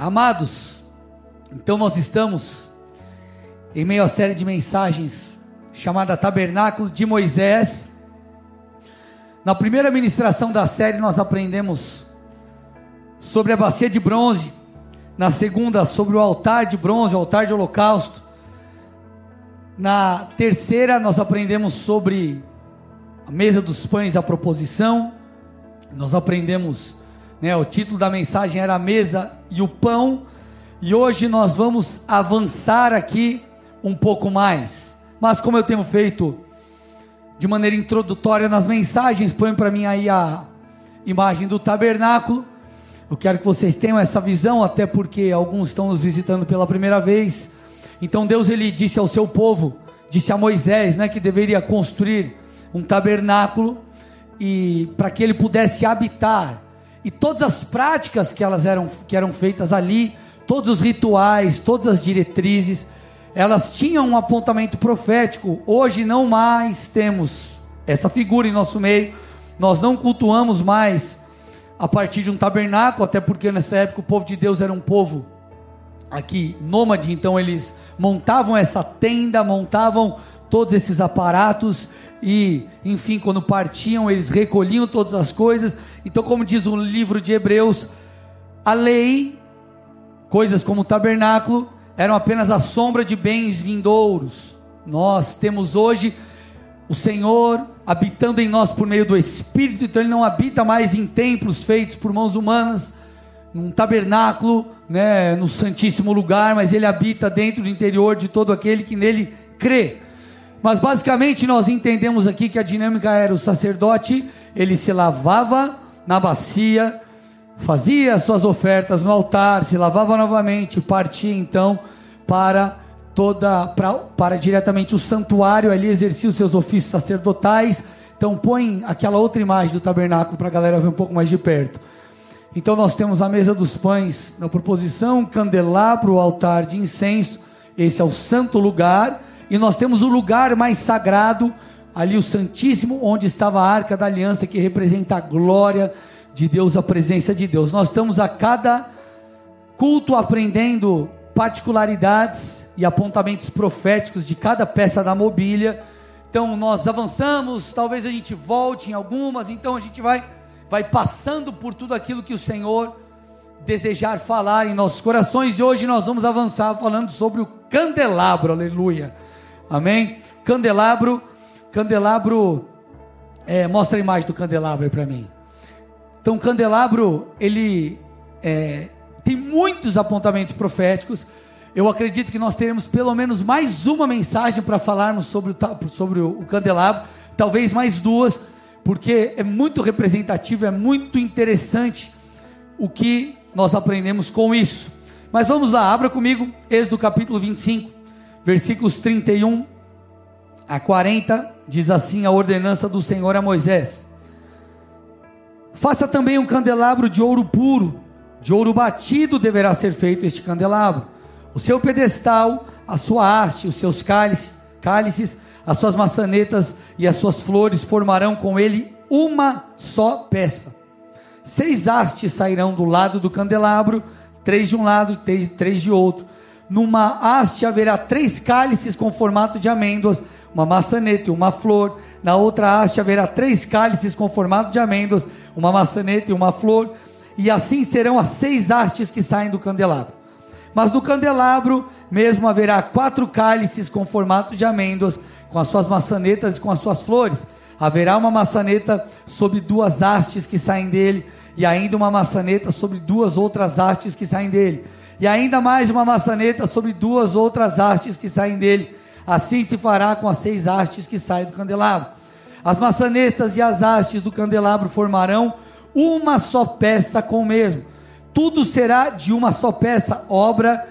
Amados, então nós estamos em meio à série de mensagens chamada Tabernáculo de Moisés. Na primeira ministração da série nós aprendemos sobre a bacia de bronze, na segunda sobre o altar de bronze, o altar de holocausto. Na terceira nós aprendemos sobre a mesa dos pães, a proposição. Nós aprendemos né? O título da mensagem era a mesa e o pão. E hoje nós vamos avançar aqui um pouco mais. Mas como eu tenho feito de maneira introdutória nas mensagens, põe para mim aí a imagem do tabernáculo. Eu quero que vocês tenham essa visão, até porque alguns estão nos visitando pela primeira vez. Então Deus ele disse ao seu povo, disse a Moisés, né, que deveria construir um tabernáculo e para que ele pudesse habitar e todas as práticas que elas eram que eram feitas ali, todos os rituais, todas as diretrizes, elas tinham um apontamento profético. Hoje não mais temos essa figura em nosso meio. Nós não cultuamos mais a partir de um tabernáculo, até porque nessa época o povo de Deus era um povo aqui nômade, então eles montavam essa tenda, montavam todos esses aparatos e, enfim, quando partiam, eles recolhiam todas as coisas. Então, como diz o livro de Hebreus, a lei, coisas como o tabernáculo, eram apenas a sombra de bens vindouros. Nós temos hoje o Senhor habitando em nós por meio do Espírito, então Ele não habita mais em templos feitos por mãos humanas, num tabernáculo, né, no Santíssimo Lugar, mas Ele habita dentro do interior de todo aquele que nele crê. Mas basicamente nós entendemos aqui que a dinâmica era o sacerdote, ele se lavava na bacia, fazia suas ofertas no altar, se lavava novamente, partia então para toda para, para diretamente o santuário, ali exercia os seus ofícios sacerdotais. Então põe aquela outra imagem do tabernáculo para a galera ver um pouco mais de perto. Então nós temos a mesa dos pães na proposição, candelabro, altar de incenso, esse é o santo lugar e nós temos o lugar mais sagrado, ali o Santíssimo, onde estava a arca da aliança, que representa a glória de Deus, a presença de Deus. Nós estamos a cada culto aprendendo particularidades e apontamentos proféticos de cada peça da mobília. Então nós avançamos, talvez a gente volte em algumas, então a gente vai vai passando por tudo aquilo que o Senhor desejar falar em nossos corações e hoje nós vamos avançar falando sobre o candelabro, aleluia. Amém? Candelabro, candelabro, é, mostra a imagem do candelabro aí para mim. Então, o candelabro, ele é, tem muitos apontamentos proféticos. Eu acredito que nós teremos pelo menos mais uma mensagem para falarmos sobre o, sobre o candelabro, talvez mais duas, porque é muito representativo, é muito interessante o que nós aprendemos com isso. Mas vamos lá, abra comigo, Êxodo capítulo 25 versículos 31 a 40, diz assim a ordenança do Senhor a Moisés: Faça também um candelabro de ouro puro, de ouro batido deverá ser feito este candelabro. O seu pedestal, a sua haste, os seus cálices, cálices, as suas maçanetas e as suas flores formarão com ele uma só peça. Seis hastes sairão do lado do candelabro, três de um lado e três de outro numa haste haverá três cálices com formato de amêndoas, uma maçaneta e uma flor. Na outra haste haverá três cálices com formato de amêndoas, uma maçaneta e uma flor. E assim serão as seis hastes que saem do candelabro. Mas no candelabro mesmo haverá quatro cálices com formato de amêndoas, com as suas maçanetas e com as suas flores. Haverá uma maçaneta sobre duas hastes que saem dele, e ainda uma maçaneta sobre duas outras hastes que saem dele e ainda mais uma maçaneta sobre duas outras hastes que saem dele. Assim se fará com as seis hastes que saem do candelabro. As maçanetas e as hastes do candelabro formarão uma só peça com o mesmo. Tudo será de uma só peça, obra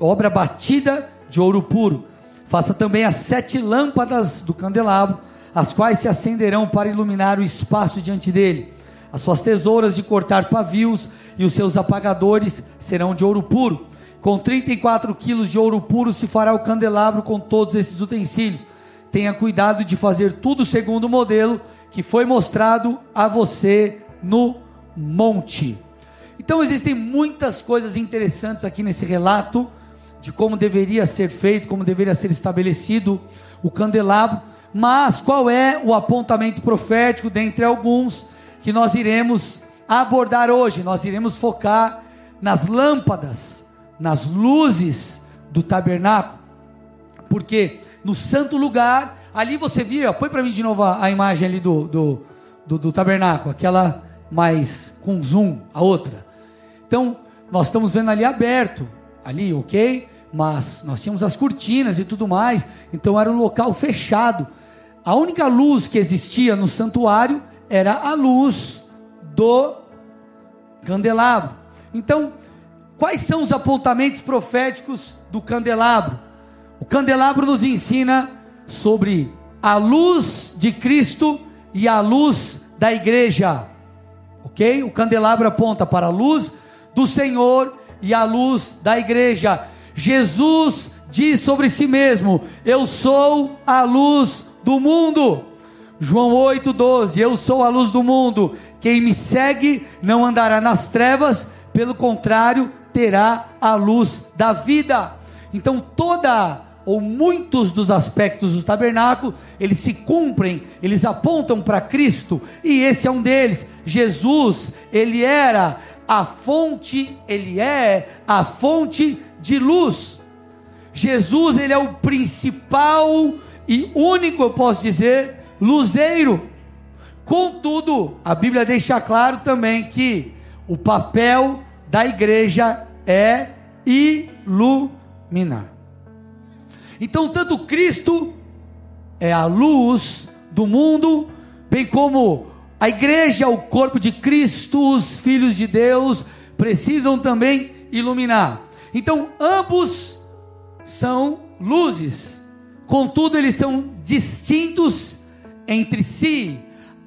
obra batida de ouro puro. Faça também as sete lâmpadas do candelabro, as quais se acenderão para iluminar o espaço diante dele. As suas tesouras de cortar pavios e os seus apagadores serão de ouro puro. Com 34 quilos de ouro puro se fará o candelabro com todos esses utensílios. Tenha cuidado de fazer tudo segundo o modelo que foi mostrado a você no monte. Então existem muitas coisas interessantes aqui nesse relato de como deveria ser feito, como deveria ser estabelecido o candelabro, mas qual é o apontamento profético dentre alguns que nós iremos abordar hoje? Nós iremos focar nas lâmpadas, nas luzes do tabernáculo, porque no santo lugar, ali você viu, põe para mim de novo a, a imagem ali do, do, do, do tabernáculo, aquela mais com zoom, a outra. Então, nós estamos vendo ali aberto, ali, ok? Mas nós tínhamos as cortinas e tudo mais, então era um local fechado. A única luz que existia no santuário era a luz do candelabro. Então, quais são os apontamentos proféticos do candelabro? O candelabro nos ensina sobre a luz de Cristo e a luz da igreja. Ok? O candelabro aponta para a luz do Senhor e a luz da igreja. Jesus diz sobre si mesmo: Eu sou a luz do mundo. João 8,12: Eu sou a luz do mundo. Quem me segue não andará nas trevas, pelo contrário, terá a luz da vida. Então, toda ou muitos dos aspectos do tabernáculo, eles se cumprem, eles apontam para Cristo, e esse é um deles. Jesus, ele era a fonte, ele é a fonte de luz. Jesus, ele é o principal e único, eu posso dizer, luzeiro. Contudo, a Bíblia deixa claro também que o papel da igreja é iluminar. Então, tanto Cristo é a luz do mundo, bem como a igreja, o corpo de Cristo, os filhos de Deus, precisam também iluminar. Então, ambos são luzes, contudo, eles são distintos entre si.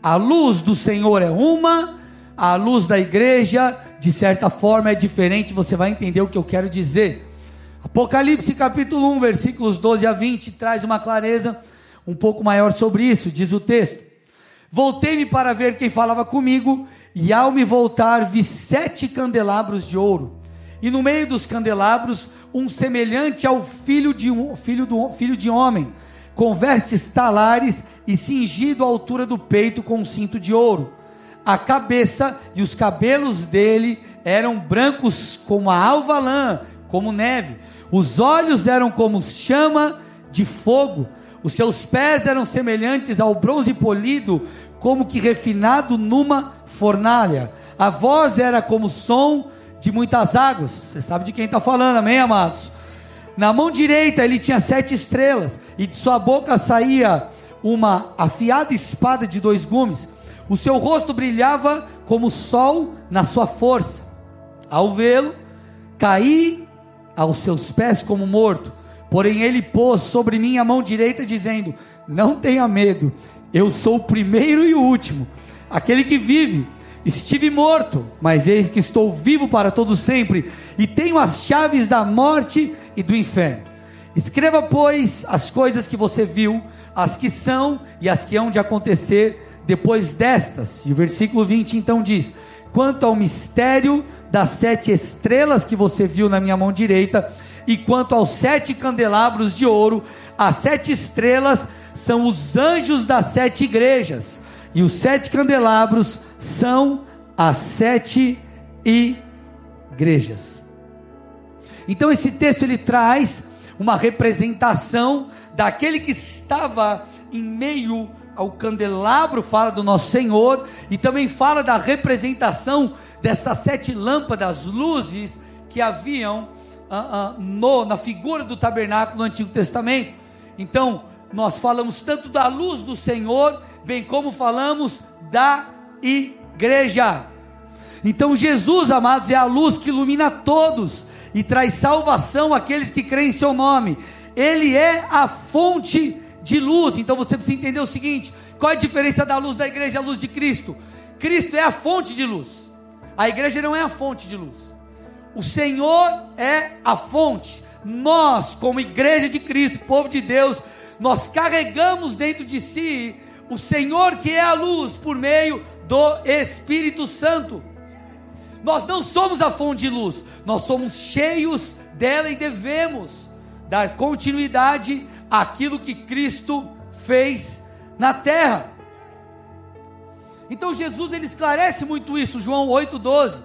A luz do Senhor é uma, a luz da igreja, de certa forma, é diferente. Você vai entender o que eu quero dizer. Apocalipse capítulo 1, versículos 12 a 20, traz uma clareza um pouco maior sobre isso, diz o texto. Voltei-me para ver quem falava comigo, e ao me voltar, vi sete candelabros de ouro, e no meio dos candelabros, um semelhante ao filho de um filho do filho de homem, com vestes talares e cingido à altura do peito com um cinto de ouro. A cabeça e os cabelos dele eram brancos como a alva lã, como neve os olhos eram como chama de fogo, os seus pés eram semelhantes ao bronze polido, como que refinado numa fornalha. A voz era como o som de muitas águas. Você sabe de quem está falando, amém, amados? Na mão direita ele tinha sete estrelas, e de sua boca saía uma afiada espada de dois gumes. O seu rosto brilhava como o sol na sua força. Ao vê-lo, caí aos seus pés como morto. Porém, ele pôs sobre mim a mão direita, dizendo: Não tenha medo, eu sou o primeiro e o último, aquele que vive. Estive morto, mas eis que estou vivo para todo sempre, e tenho as chaves da morte e do inferno. Escreva, pois, as coisas que você viu, as que são e as que hão de acontecer depois destas. E o versículo 20 então diz: quanto ao mistério das sete estrelas que você viu na minha mão direita, e quanto aos sete candelabros de ouro, as sete estrelas são os anjos das sete igrejas, e os sete candelabros são as sete igrejas. Então esse texto ele traz uma representação daquele que estava em meio ao candelabro, fala do nosso Senhor, e também fala da representação dessas sete lâmpadas, luzes que haviam uh, uh, no, na figura do tabernáculo no Antigo Testamento. Então, nós falamos tanto da luz do Senhor, bem como falamos da igreja. Então, Jesus, amados, é a luz que ilumina todos e traz salvação àqueles que creem em Seu nome. Ele é a fonte de luz. Então você precisa entender o seguinte: qual é a diferença da luz da igreja e a luz de Cristo? Cristo é a fonte de luz, a igreja não é a fonte de luz. O Senhor é a fonte. Nós, como igreja de Cristo, povo de Deus, nós carregamos dentro de si o Senhor que é a luz por meio do Espírito Santo. Nós não somos a fonte de luz, nós somos cheios dela e devemos dar continuidade àquilo que Cristo fez na terra. Então Jesus ele esclarece muito isso, João 8:12.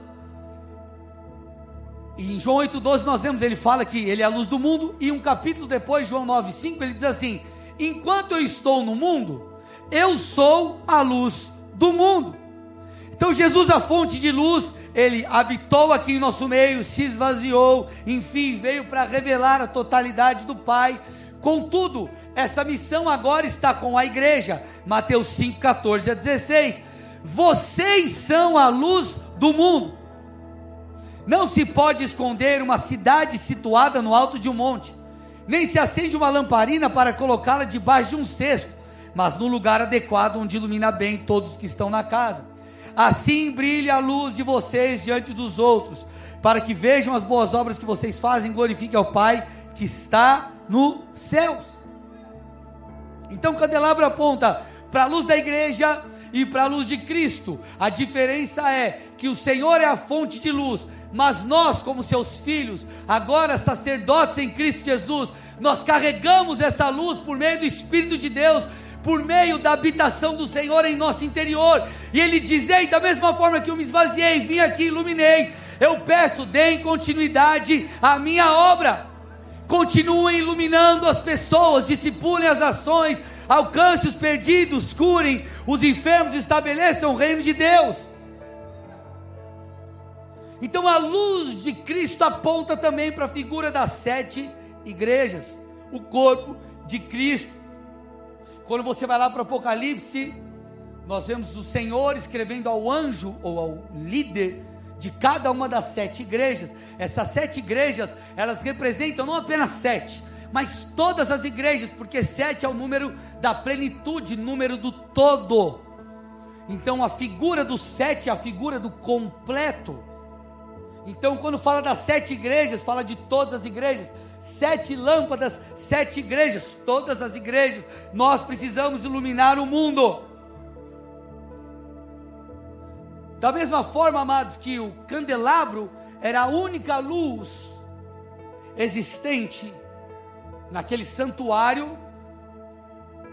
E em João 8:12 nós vemos ele fala que ele é a luz do mundo e um capítulo depois, João 9:5, ele diz assim: "Enquanto eu estou no mundo, eu sou a luz do mundo". Então Jesus a fonte de luz, ele habitou aqui em nosso meio, se esvaziou, enfim, veio para revelar a totalidade do Pai. Contudo, essa missão agora está com a igreja. Mateus 5, 14 a 16. Vocês são a luz do mundo. Não se pode esconder uma cidade situada no alto de um monte, nem se acende uma lamparina para colocá-la debaixo de um cesto, mas no lugar adequado onde ilumina bem todos que estão na casa. Assim brilhe a luz de vocês diante dos outros, para que vejam as boas obras que vocês fazem e glorifiquem ao Pai que está nos céus. Então, o candelabro aponta para a luz da igreja e para a luz de Cristo. A diferença é que o Senhor é a fonte de luz, mas nós, como seus filhos, agora sacerdotes em Cristo Jesus, nós carregamos essa luz por meio do Espírito de Deus, por meio da habitação do Senhor em nosso interior. E Ele diz: Ei, da mesma forma que eu me esvaziei, vim aqui, iluminei, eu peço, deem continuidade à minha obra. Continuem iluminando as pessoas, discipulem as ações, alcance os perdidos, curem os enfermos, estabeleçam o reino de Deus. Então a luz de Cristo aponta também para a figura das sete igrejas, o corpo de Cristo. Quando você vai lá para o Apocalipse, nós vemos o Senhor escrevendo ao anjo ou ao líder de cada uma das sete igrejas. Essas sete igrejas, elas representam não apenas sete, mas todas as igrejas, porque sete é o número da plenitude, número do todo. Então a figura do sete é a figura do completo. Então, quando fala das sete igrejas, fala de todas as igrejas. Sete lâmpadas, sete igrejas, todas as igrejas. Nós precisamos iluminar o mundo. Da mesma forma, amados, que o candelabro era a única luz existente naquele santuário,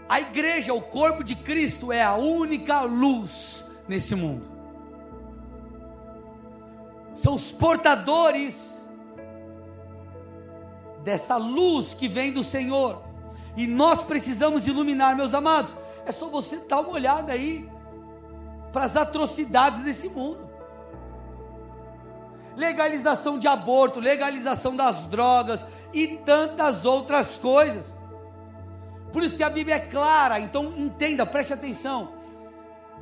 a igreja, o corpo de Cristo, é a única luz nesse mundo. São os portadores dessa luz que vem do Senhor. E nós precisamos iluminar, meus amados. É só você dar uma olhada aí para as atrocidades desse mundo. Legalização de aborto, legalização das drogas e tantas outras coisas. Por isso que a Bíblia é clara, então entenda, preste atenção.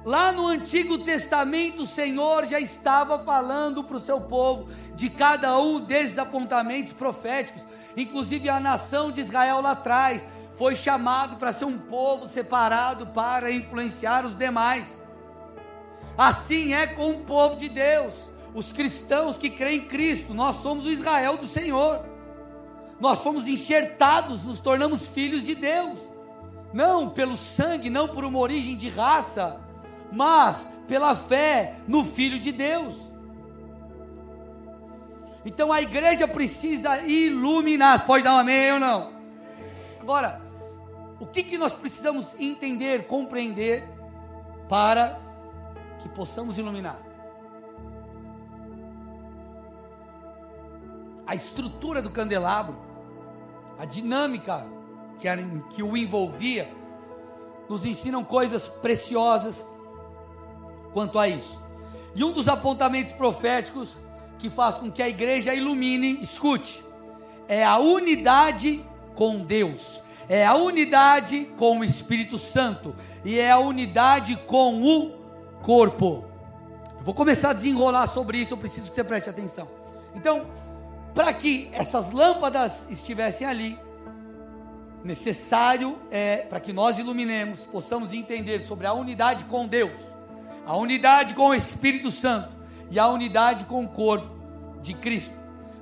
Lá no Antigo Testamento, o Senhor já estava falando para o seu povo de cada um desses apontamentos proféticos, inclusive a nação de Israel lá atrás foi chamado para ser um povo separado para influenciar os demais. Assim é com o povo de Deus, os cristãos que creem em Cristo, nós somos o Israel do Senhor. Nós fomos enxertados, nos tornamos filhos de Deus. Não pelo sangue, não por uma origem de raça, mas pela fé no Filho de Deus. Então a igreja precisa iluminar. Pode dar um amém ou não? Agora, o que, que nós precisamos entender, compreender para que possamos iluminar. A estrutura do candelabro, a dinâmica que, que o envolvia, nos ensinam coisas preciosas quanto a isso. E um dos apontamentos proféticos que faz com que a igreja ilumine, escute, é a unidade com Deus, é a unidade com o Espírito Santo e é a unidade com o corpo. Eu vou começar a desenrolar sobre isso, eu preciso que você preste atenção. Então, para que essas lâmpadas estivessem ali, necessário é para que nós iluminemos, possamos entender sobre a unidade com Deus, a unidade com o Espírito Santo e a unidade com o corpo de Cristo.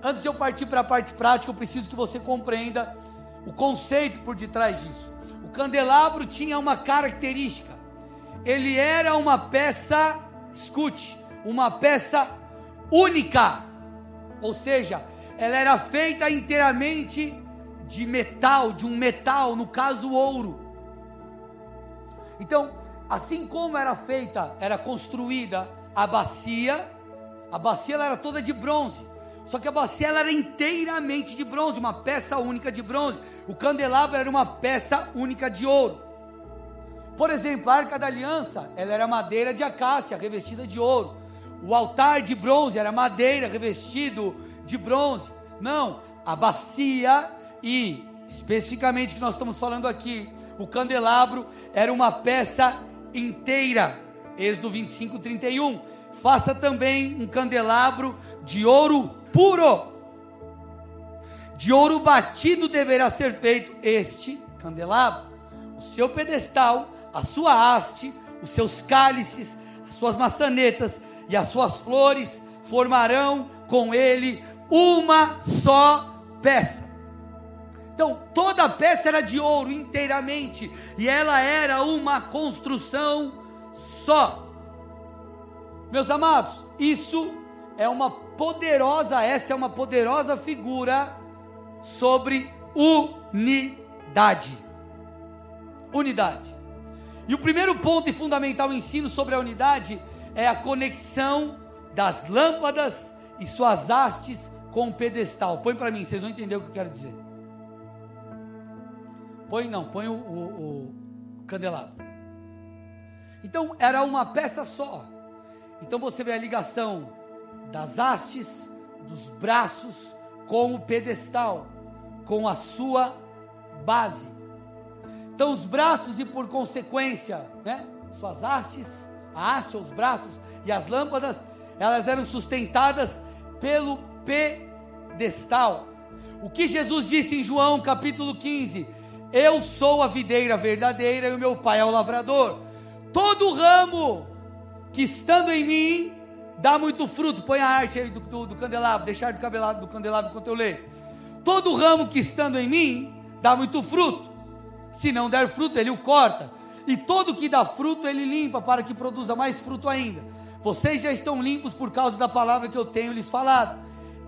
Antes de eu partir para a parte prática, eu preciso que você compreenda o conceito por detrás disso. O candelabro tinha uma característica ele era uma peça, escute, uma peça única, ou seja, ela era feita inteiramente de metal, de um metal, no caso ouro. Então, assim como era feita, era construída a bacia, a bacia ela era toda de bronze. Só que a bacia ela era inteiramente de bronze, uma peça única de bronze. O candelabro era uma peça única de ouro. Por exemplo, a arca da aliança, ela era madeira de acácia revestida de ouro. O altar de bronze era madeira revestido de bronze. Não, a bacia e especificamente que nós estamos falando aqui, o candelabro era uma peça inteira. Êxodo 25, 31. Faça também um candelabro de ouro puro. De ouro batido deverá ser feito este candelabro. O seu pedestal, a sua haste, os seus cálices, as suas maçanetas e as suas flores formarão com ele uma só peça. Então, toda a peça era de ouro inteiramente, e ela era uma construção só. Meus amados, isso é uma poderosa, essa é uma poderosa figura sobre unidade. Unidade. E o primeiro ponto e fundamental ensino sobre a unidade é a conexão das lâmpadas e suas hastes com o pedestal. Põe para mim, vocês vão entender o que eu quero dizer. Põe não, põe o, o, o candelabro. Então era uma peça só. Então você vê a ligação das hastes, dos braços com o pedestal, com a sua base. Então os braços e por consequência, né, suas hastes, a haste, os braços e as lâmpadas, elas eram sustentadas pelo pedestal. O que Jesus disse em João capítulo 15: Eu sou a videira verdadeira e o meu pai é o lavrador. Todo ramo que estando em mim dá muito fruto. Põe a arte aí do, do, do candelabro, deixar do candelabro, do candelabro enquanto eu leio. Todo ramo que estando em mim dá muito fruto. Se não der fruto, ele o corta. E todo que dá fruto, ele limpa para que produza mais fruto ainda. Vocês já estão limpos por causa da palavra que eu tenho lhes falado.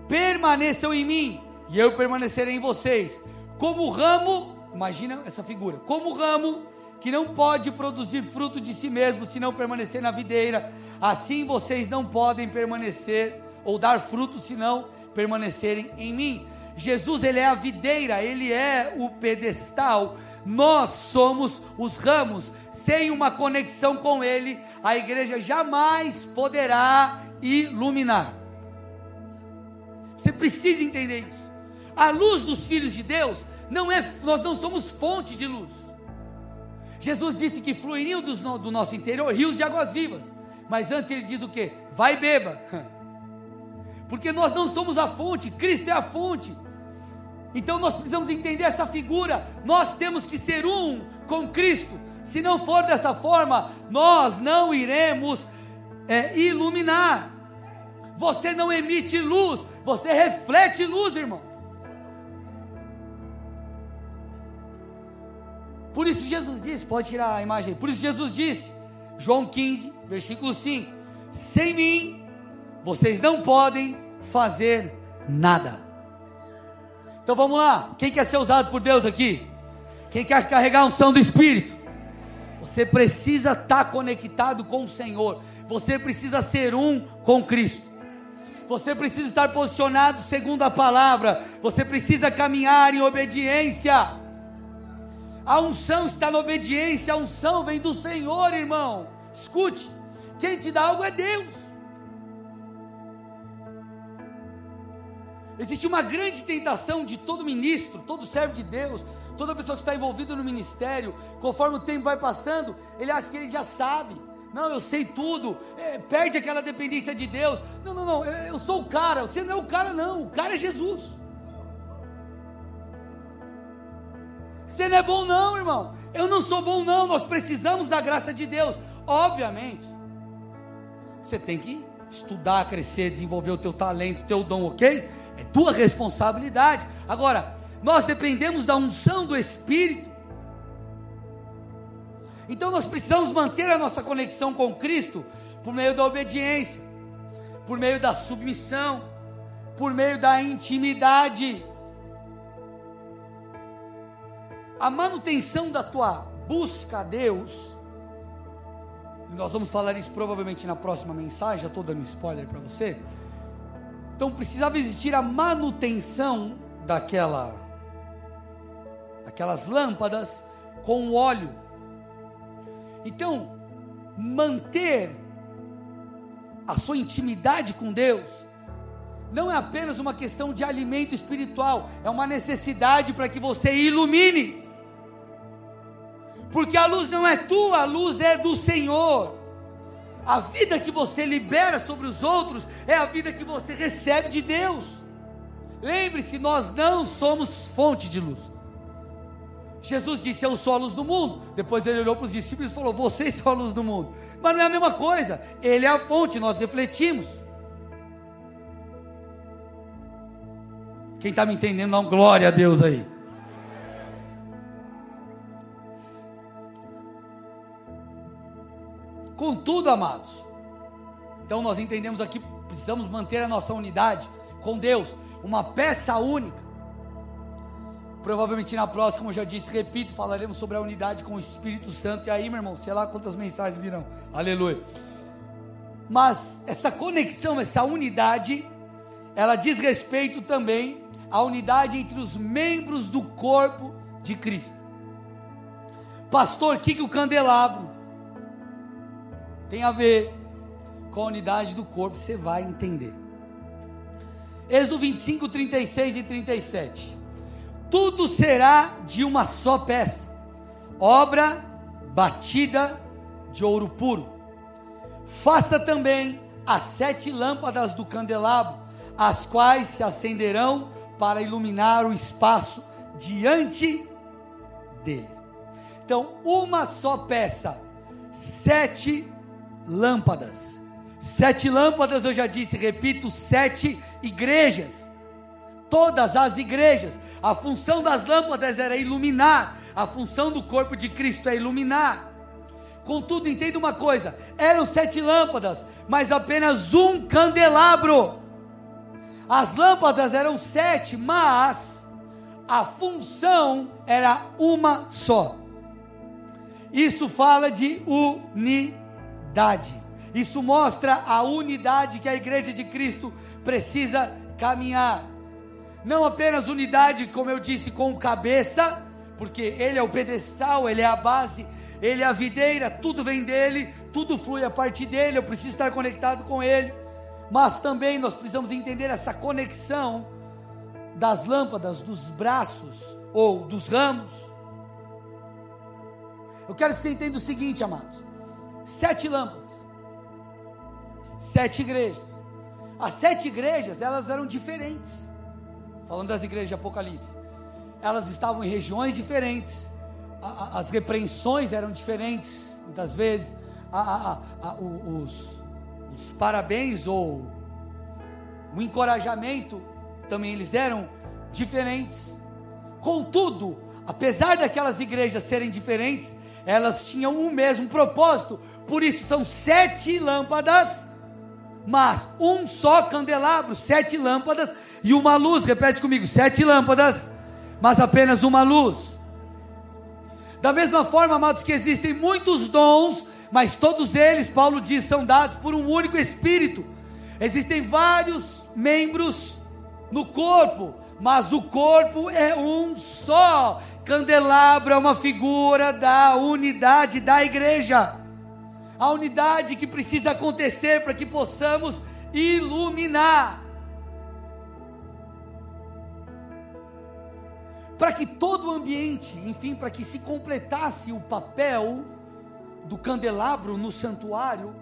Permaneçam em mim e eu permanecerei em vocês. Como ramo, imagina essa figura, como ramo que não pode produzir fruto de si mesmo se não permanecer na videira, assim vocês não podem permanecer ou dar fruto se não permanecerem em mim. Jesus, ele é a videira, ele é o pedestal. Nós somos os ramos. Sem uma conexão com ele, a igreja jamais poderá iluminar. Você precisa entender isso. A luz dos filhos de Deus não é, nós não somos fonte de luz. Jesus disse que fluiriam do, nosso interior rios de águas vivas. Mas antes ele diz o que? Vai e beba. Porque nós não somos a fonte, Cristo é a fonte. Então nós precisamos entender essa figura. Nós temos que ser um com Cristo. Se não for dessa forma, nós não iremos é, iluminar. Você não emite luz, você reflete luz, irmão. Por isso Jesus disse, pode tirar a imagem. Por isso Jesus disse, João 15, versículo 5: Sem mim vocês não podem fazer nada. Então vamos lá. Quem quer ser usado por Deus aqui? Quem quer carregar a unção do Espírito? Você precisa estar conectado com o Senhor. Você precisa ser um com Cristo. Você precisa estar posicionado segundo a palavra. Você precisa caminhar em obediência. A unção está na obediência, a unção vem do Senhor, irmão. Escute, quem te dá algo é Deus. Existe uma grande tentação de todo ministro, todo servo de Deus, toda pessoa que está envolvida no ministério, conforme o tempo vai passando, ele acha que ele já sabe. Não, eu sei tudo. É, perde aquela dependência de Deus. Não, não, não. Eu sou o cara. Você não é o cara, não. O cara é Jesus. Você não é bom, não, irmão. Eu não sou bom, não. Nós precisamos da graça de Deus. Obviamente, você tem que estudar, crescer, desenvolver o teu talento, o teu dom, ok? É tua responsabilidade. Agora, nós dependemos da unção do Espírito. Então nós precisamos manter a nossa conexão com Cristo por meio da obediência. por meio da submissão, por meio da intimidade. A manutenção da tua busca a Deus, e nós vamos falar isso provavelmente na próxima mensagem, já estou dando spoiler para você. Então precisava existir a manutenção daquela, daquelas lâmpadas com óleo. Então, manter a sua intimidade com Deus não é apenas uma questão de alimento espiritual, é uma necessidade para que você ilumine. Porque a luz não é tua, a luz é do Senhor. A vida que você libera sobre os outros é a vida que você recebe de Deus. Lembre-se, nós não somos fonte de luz. Jesus disse: Eu sou a luz do mundo. Depois ele olhou para os discípulos e falou: Vocês são a luz do mundo. Mas não é a mesma coisa. Ele é a fonte, nós refletimos. Quem está me entendendo, dá glória a Deus aí. Contudo, amados, então nós entendemos aqui, precisamos manter a nossa unidade com Deus, uma peça única. Provavelmente na próxima, como eu já disse, repito, falaremos sobre a unidade com o Espírito Santo. E aí, meu irmão, sei lá quantas mensagens virão. Aleluia. Mas essa conexão, essa unidade, ela diz respeito também à unidade entre os membros do corpo de Cristo. Pastor, o que, que o candelabro tem a ver com a unidade do corpo? Você vai entender. Êxodo 25, 36 e 37 tudo será de uma só peça, obra batida de ouro puro. Faça também as sete lâmpadas do candelabro, as quais se acenderão para iluminar o espaço diante dele. Então, uma só peça, sete lâmpadas. Sete lâmpadas, eu já disse, repito, sete igrejas. Todas as igrejas a função das lâmpadas era iluminar, a função do corpo de Cristo é iluminar. Contudo, entenda uma coisa: eram sete lâmpadas, mas apenas um candelabro. As lâmpadas eram sete, mas a função era uma só. Isso fala de unidade. Isso mostra a unidade que a igreja de Cristo precisa caminhar não apenas unidade, como eu disse, com o cabeça, porque ele é o pedestal, ele é a base, ele é a videira, tudo vem dele, tudo flui a partir dele, eu preciso estar conectado com ele. Mas também nós precisamos entender essa conexão das lâmpadas, dos braços ou dos ramos. Eu quero que você entenda o seguinte, amados: sete lâmpadas, sete igrejas. As sete igrejas, elas eram diferentes falando das igrejas de Apocalipse, elas estavam em regiões diferentes, a, a, as repreensões eram diferentes, muitas vezes, a, os, os parabéns ou o encorajamento também eles eram diferentes. Contudo, apesar daquelas igrejas serem diferentes, elas tinham o mesmo propósito. Por isso são sete lâmpadas, mas um só candelabro, sete lâmpadas e uma luz, repete comigo: sete lâmpadas, mas apenas uma luz. Da mesma forma, amados, que existem muitos dons, mas todos eles, Paulo diz, são dados por um único Espírito. Existem vários membros no corpo, mas o corpo é um só. Candelabro é uma figura da unidade da igreja. A unidade que precisa acontecer para que possamos iluminar. para que todo o ambiente, enfim, para que se completasse o papel do candelabro no santuário,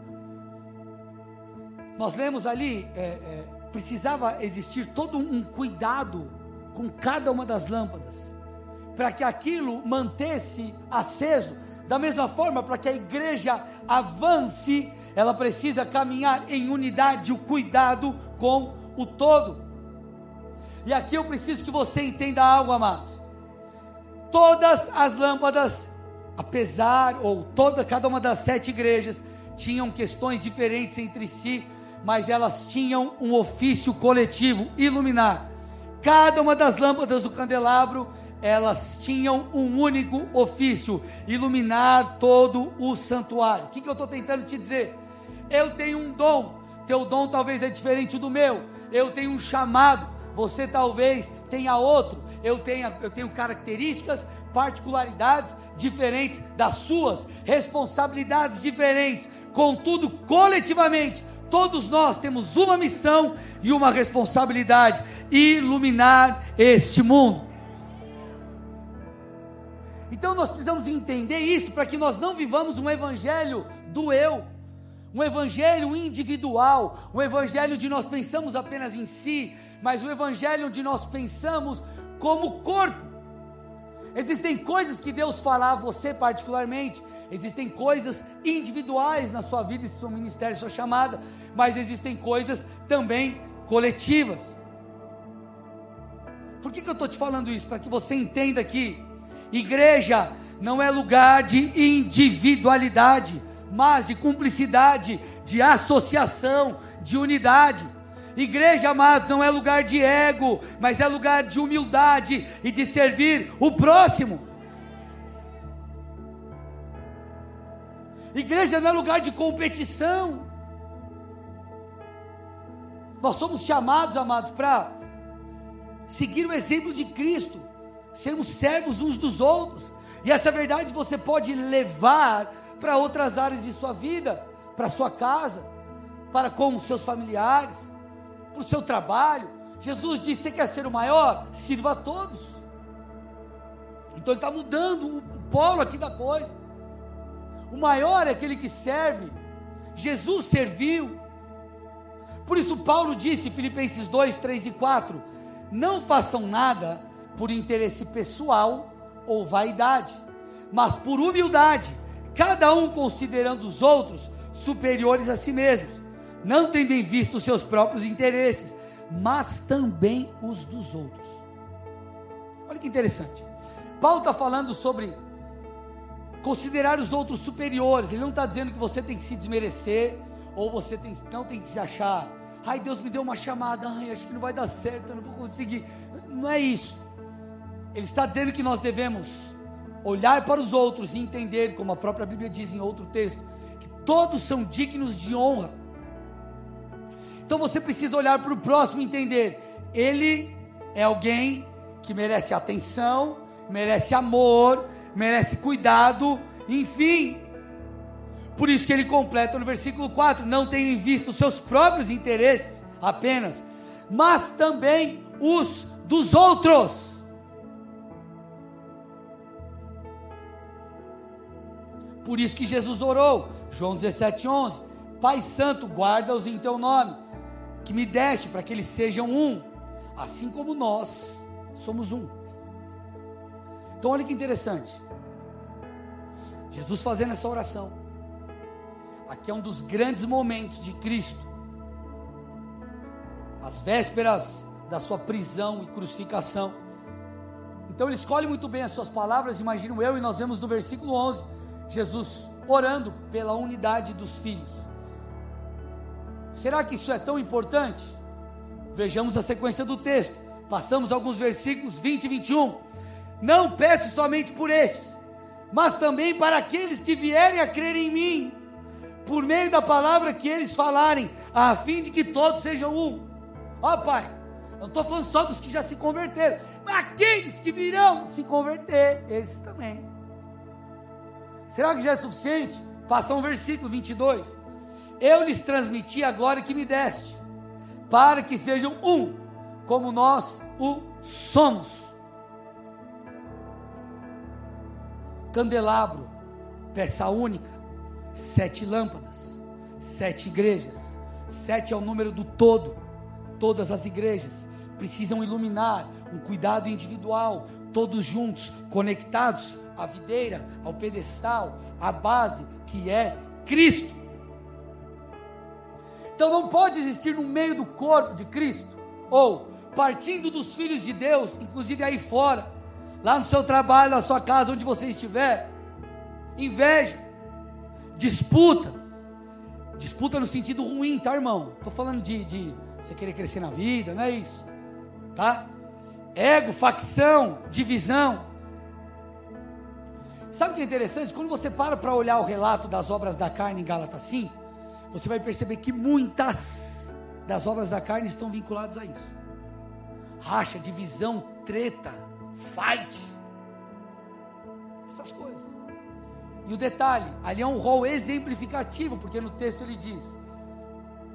nós lemos ali, é, é, precisava existir todo um cuidado com cada uma das lâmpadas, para que aquilo mantesse aceso. Da mesma forma, para que a igreja avance, ela precisa caminhar em unidade, o cuidado com o todo. E aqui eu preciso que você entenda algo, amados. Todas as lâmpadas, apesar, ou toda, cada uma das sete igrejas, tinham questões diferentes entre si, mas elas tinham um ofício coletivo, iluminar. Cada uma das lâmpadas do candelabro, elas tinham um único ofício, iluminar todo o santuário. O que, que eu estou tentando te dizer? Eu tenho um dom, teu dom talvez é diferente do meu. Eu tenho um chamado, você talvez tenha outro. Eu eu tenho características, particularidades diferentes das suas, responsabilidades diferentes. Contudo, coletivamente, todos nós temos uma missão e uma responsabilidade: iluminar este mundo. Então nós precisamos entender isso para que nós não vivamos um evangelho do eu, um evangelho individual, um evangelho de nós pensamos apenas em si, mas um evangelho onde nós pensamos como corpo. Existem coisas que Deus fala a você particularmente, existem coisas individuais na sua vida, seu ministério, sua chamada, mas existem coisas também coletivas. Por que, que eu estou te falando isso? Para que você entenda que igreja não é lugar de individualidade, mas de cumplicidade, de associação, de unidade. Igreja, amados, não é lugar de ego, mas é lugar de humildade e de servir o próximo. Igreja não é lugar de competição. Nós somos chamados, amados, para seguir o exemplo de Cristo, sermos servos uns dos outros. E essa verdade você pode levar para outras áreas de sua vida, para sua casa, para com os seus familiares para o seu trabalho. Jesus disse: Você quer ser o maior? Sirva a todos. Então ele está mudando o polo aqui da coisa. O maior é aquele que serve. Jesus serviu. Por isso, Paulo disse, Filipenses 2, 3 e 4: Não façam nada por interesse pessoal ou vaidade, mas por humildade, cada um considerando os outros superiores a si mesmos não tendo em vista os seus próprios interesses, mas também os dos outros. Olha que interessante. Paulo está falando sobre considerar os outros superiores. Ele não está dizendo que você tem que se desmerecer ou você tem, não tem que se achar. Ai, Deus me deu uma chamada. Ai, acho que não vai dar certo, eu não vou conseguir. Não é isso. Ele está dizendo que nós devemos olhar para os outros e entender, como a própria Bíblia diz em outro texto, que todos são dignos de honra então você precisa olhar para o próximo e entender: ele é alguém que merece atenção, merece amor, merece cuidado, enfim. Por isso que ele completa no versículo 4: não tenho em vista os seus próprios interesses apenas, mas também os dos outros. Por isso que Jesus orou, João 17,11: Pai Santo, guarda-os em teu nome que me deste para que eles sejam um, assim como nós somos um. Então, olha que interessante. Jesus fazendo essa oração. Aqui é um dos grandes momentos de Cristo. As vésperas da sua prisão e crucificação. Então ele escolhe muito bem as suas palavras, imagino eu, e nós vemos no versículo 11, Jesus orando pela unidade dos filhos. Será que isso é tão importante? Vejamos a sequência do texto. Passamos alguns versículos 20 e 21. Não peço somente por estes, mas também para aqueles que vierem a crer em mim, por meio da palavra que eles falarem, a fim de que todos sejam um. Ó Pai, eu não estou falando só dos que já se converteram, mas aqueles que virão se converter, esses também. Será que já é suficiente? Passa um versículo 22 eu lhes transmiti a glória que me deste, para que sejam um, como nós o somos. Candelabro, peça única, sete lâmpadas, sete igrejas, sete é o número do todo, todas as igrejas precisam iluminar, um cuidado individual, todos juntos, conectados à videira, ao pedestal, à base que é Cristo. Então não pode existir no meio do corpo de Cristo, ou partindo dos filhos de Deus, inclusive aí fora, lá no seu trabalho, na sua casa, onde você estiver, inveja, disputa, Disputa no sentido ruim, tá, irmão? Estou falando de, de você querer crescer na vida, não é isso, tá? Ego, facção, divisão. Sabe o que é interessante? Quando você para para olhar o relato das obras da carne em Gálatas 5, você vai perceber que muitas das obras da carne estão vinculadas a isso. Racha, divisão, treta, fight. Essas coisas. E o detalhe, ali é um rol exemplificativo, porque no texto ele diz: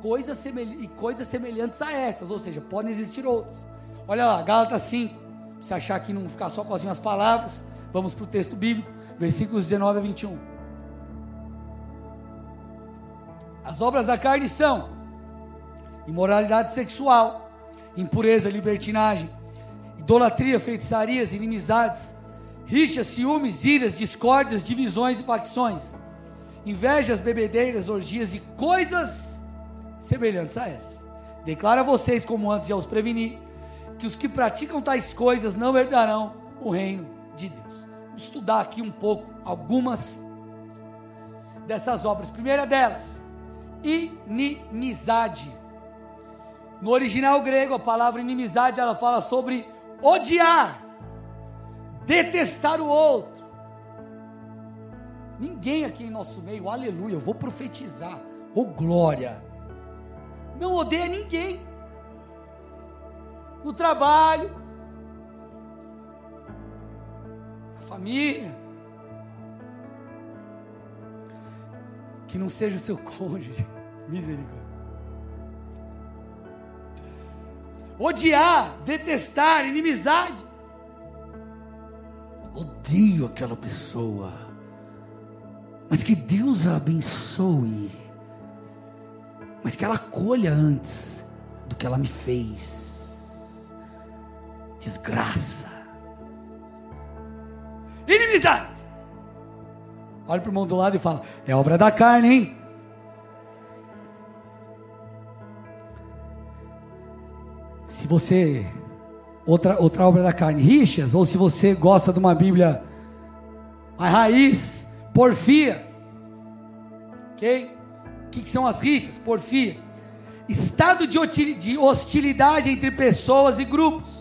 coisas semelhantes, e coisas semelhantes a essas, ou seja, podem existir outras. Olha lá, Gálatas 5. Se achar que não ficar só com as palavras, vamos para o texto bíblico, versículos 19 a 21. As obras da carne são imoralidade sexual, impureza, libertinagem, idolatria, feitiçarias, inimizades, rixas, ciúmes, iras, discórdias, divisões e facções, invejas, bebedeiras, orgias e coisas semelhantes a essas. Declara a vocês, como antes já os preveni, que os que praticam tais coisas não herdarão o reino de Deus. Vamos estudar aqui um pouco algumas dessas obras. Primeira delas, inimizade. No original grego, a palavra inimizade ela fala sobre odiar detestar o outro. Ninguém aqui em nosso meio, aleluia, eu vou profetizar, ô oh, glória, não odeia ninguém. No trabalho, na família, que não seja o seu cônjuge, misericórdia. Odiar, detestar, inimizade. Odeio aquela pessoa, mas que Deus a abençoe, mas que ela colha antes do que ela me fez. Desgraça, inimizade. Olha para o irmão do lado e fala: é obra da carne, hein? Se você outra, outra obra da carne, rixas, ou se você gosta de uma Bíblia a raiz, porfia. Ok? O que, que são as rixas? Porfia. Estado de hostilidade entre pessoas e grupos.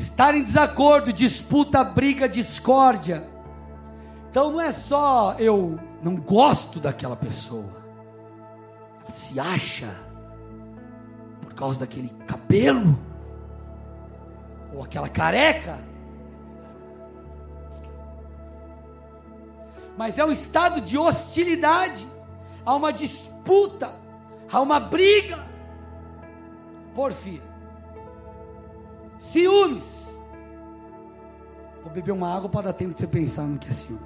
Estar em desacordo, disputa, briga, discórdia. Então não é só eu não gosto daquela pessoa. Ela se acha por causa daquele cabelo ou aquela careca. Mas é um estado de hostilidade, há uma disputa, há uma briga. Porfia. Ciúmes. Vou beber uma água para dar tempo de você pensar no que é ciúme.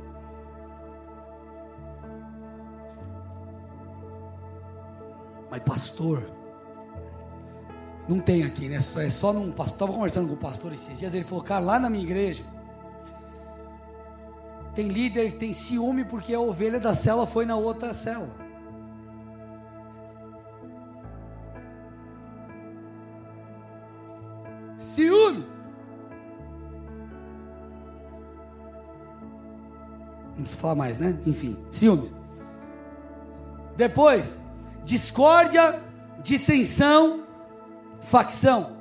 Mas pastor, não tem aqui, né? É só num pastor. Estava conversando com o pastor esses dias. Ele falou, cara, lá na minha igreja tem líder tem ciúme porque a ovelha da cela foi na outra cela. Ciúme. Não precisa falar mais, né? Enfim, ciúmes. Depois, discórdia, dissensão facção.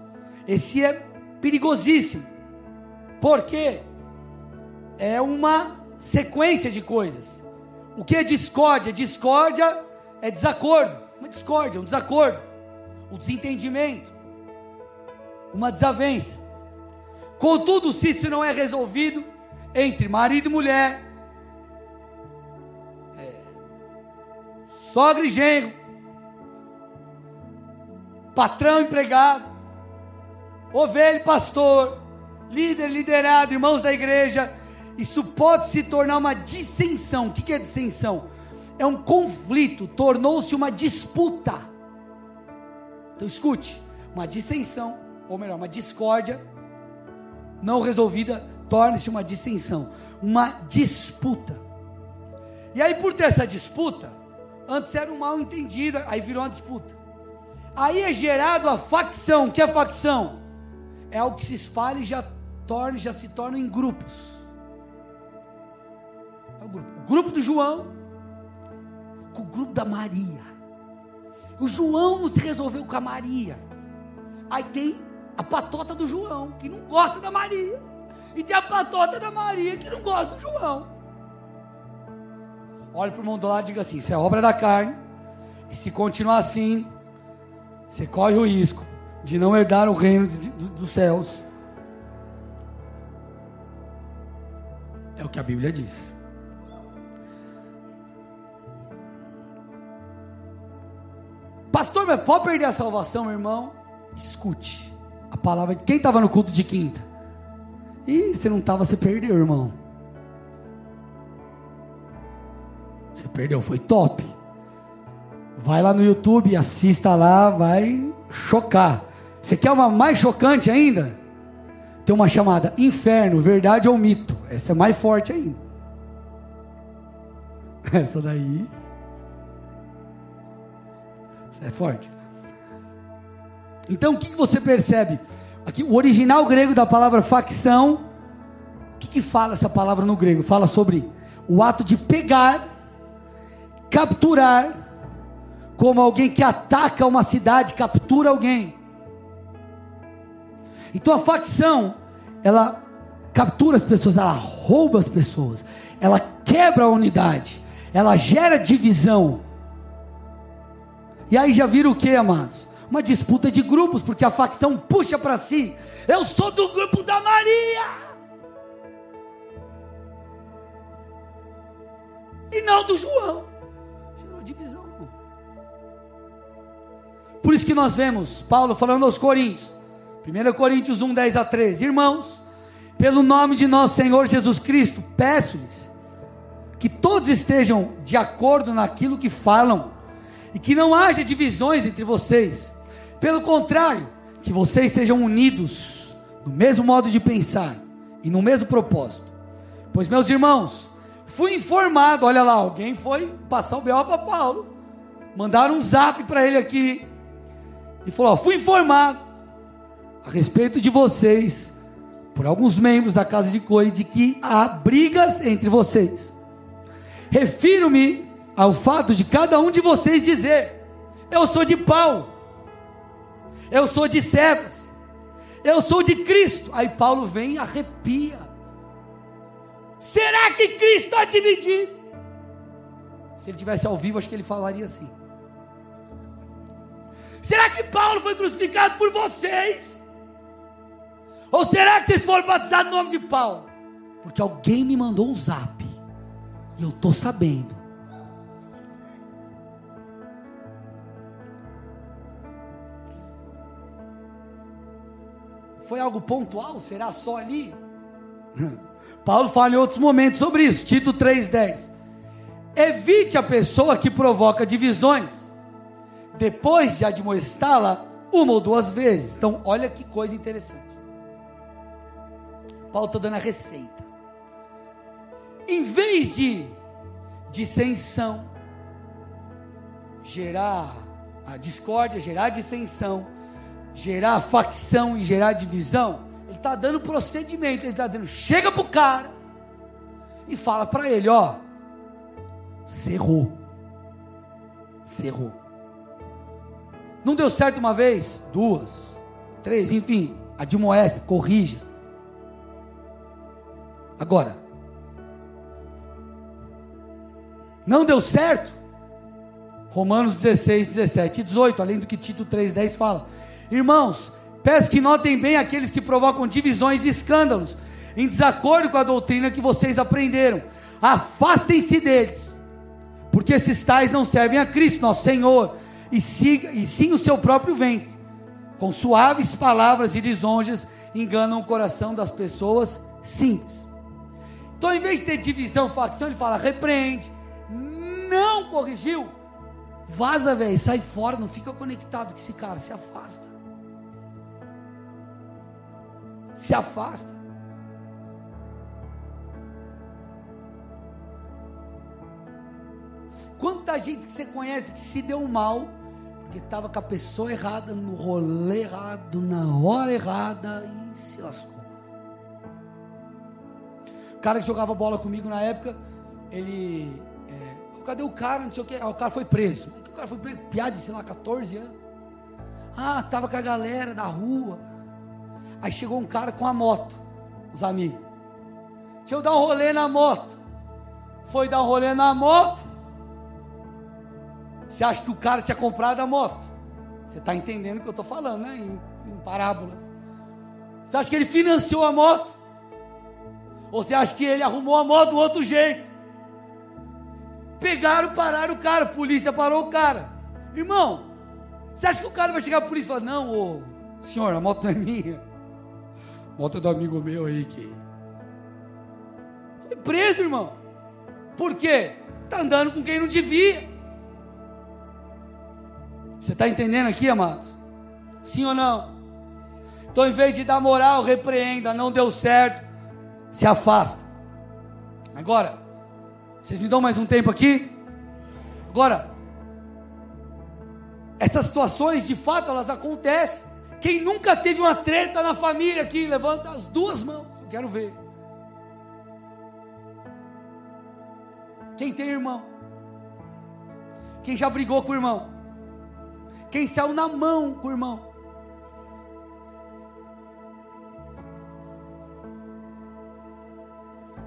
Esse é perigosíssimo. Porque é uma sequência de coisas. O que é discórdia? Discórdia é desacordo. Uma discórdia, um desacordo. Um desentendimento. Uma desavença. Contudo, se isso não é resolvido entre marido e mulher, é, sogra e genro, patrão, empregado, ovelha, pastor, líder, liderado, irmãos da igreja. Isso pode se tornar uma dissensão. O que é dissensão? É um conflito, tornou-se uma disputa. Então escute: uma dissensão, ou melhor, uma discórdia não resolvida, torna-se uma dissensão, uma disputa. E aí, por ter essa disputa, antes era um mal entendido, aí virou uma disputa. Aí é gerado a facção. O que é facção? É algo que se espalha e já torna, já se torna em grupos. É o grupo. O grupo do João com o grupo da Maria. O João não se resolveu com a Maria. Aí tem a patota do João, que não gosta da Maria. E tem a patota da Maria, que não gosta do João. Olha para o irmão do lado e diga assim: Isso é obra da carne. E se continuar assim, você corre o risco de não herdar o reino de, de, dos céus. É o que a Bíblia diz. Pastor, mas pode perder a salvação, irmão? Escute palavra. Quem estava no culto de quinta? E você não estava, você perdeu, irmão. Você perdeu, foi top. Vai lá no YouTube, assista lá, vai chocar. Você quer uma mais chocante ainda? Tem uma chamada Inferno, Verdade ou Mito. Essa é mais forte ainda. Essa daí. Essa é forte. Então o que, que você percebe? Aqui, o original grego da palavra facção, o que, que fala essa palavra no grego? Fala sobre o ato de pegar, capturar, como alguém que ataca uma cidade, captura alguém. Então a facção, ela captura as pessoas, ela rouba as pessoas, ela quebra a unidade, ela gera divisão. E aí já vira o que, amados? Uma disputa de grupos, porque a facção puxa para si. Eu sou do grupo da Maria. E não do João. Gerou divisão. Por isso que nós vemos Paulo falando aos Coríntios. 1 Coríntios 1, 10 a 13. Irmãos, pelo nome de nosso Senhor Jesus Cristo, peço-lhes que todos estejam de acordo naquilo que falam e que não haja divisões entre vocês. Pelo contrário, que vocês sejam unidos no mesmo modo de pensar e no mesmo propósito. Pois, meus irmãos, fui informado, olha lá, alguém foi passar o B.O. para Paulo. Mandaram um zap para ele aqui. E falou: ó, fui informado a respeito de vocês, por alguns membros da casa de Chloe, de que há brigas entre vocês. Refiro-me ao fato de cada um de vocês dizer: Eu sou de Paulo, eu sou de Cefas, eu sou de Cristo. Aí Paulo vem e arrepia. Será que Cristo está dividido? Se ele tivesse ao vivo, acho que ele falaria assim. Será que Paulo foi crucificado por vocês? Ou será que vocês foram batizados no nome de Paulo? Porque alguém me mandou um zap. E eu estou sabendo. Foi algo pontual? Será só ali? Paulo fala em outros momentos sobre isso. Tito 3,10. Evite a pessoa que provoca divisões, depois de admoestá-la uma ou duas vezes. Então, olha que coisa interessante. Paulo está dando a receita. Em vez de dissensão, gerar a discórdia, gerar dissensão, gerar facção e gerar divisão, ele está dando procedimento, ele está dando, chega para o cara e fala para ele, ó, cerrou, cerrou. Não deu certo uma vez, duas, três, enfim, admoesta, corrija. Agora, não deu certo? Romanos 16, 17 e 18, além do que Tito 3, 10 fala. Irmãos, peço que notem bem aqueles que provocam divisões e escândalos, em desacordo com a doutrina que vocês aprenderam. Afastem-se deles, porque esses tais não servem a Cristo, nosso Senhor, e, siga, e sim o seu próprio ventre. Com suaves palavras e lisonjas, enganam o coração das pessoas simples. Então, em vez de ter divisão, facção, ele fala: repreende, não corrigiu, vaza, velho, sai fora, não fica conectado com esse cara, se afasta. Se afasta. Quanta gente que você conhece que se deu mal, porque estava com a pessoa errada, no rolê errado, na hora errada e se lascou cara que jogava bola comigo na época, ele. É, cadê o cara? Não sei o que. Ah, o cara foi preso. o cara foi piada de, sei lá, 14 anos? Ah, tava com a galera da rua. Aí chegou um cara com a moto, os amigos. Deixa eu dar um rolê na moto. Foi dar um rolê na moto. Você acha que o cara tinha comprado a moto? Você está entendendo o que eu estou falando, né? Em, em parábolas. Você acha que ele financiou a moto? Ou você acha que ele arrumou a moto do outro jeito? Pegaram, pararam o cara, a polícia parou o cara. Irmão, você acha que o cara vai chegar a polícia e falar: Não, ô, senhor, a moto não é minha. A moto é do amigo meu aí que. Foi preso, irmão. Por quê? Está andando com quem não devia. Você está entendendo aqui, amados? Sim ou não? Então, em vez de dar moral, repreenda, não deu certo, se afasta. Agora, vocês me dão mais um tempo aqui? Agora, essas situações de fato elas acontecem. Quem nunca teve uma treta na família aqui, levanta as duas mãos. Eu quero ver. Quem tem irmão? Quem já brigou com o irmão? Quem saiu na mão com o irmão?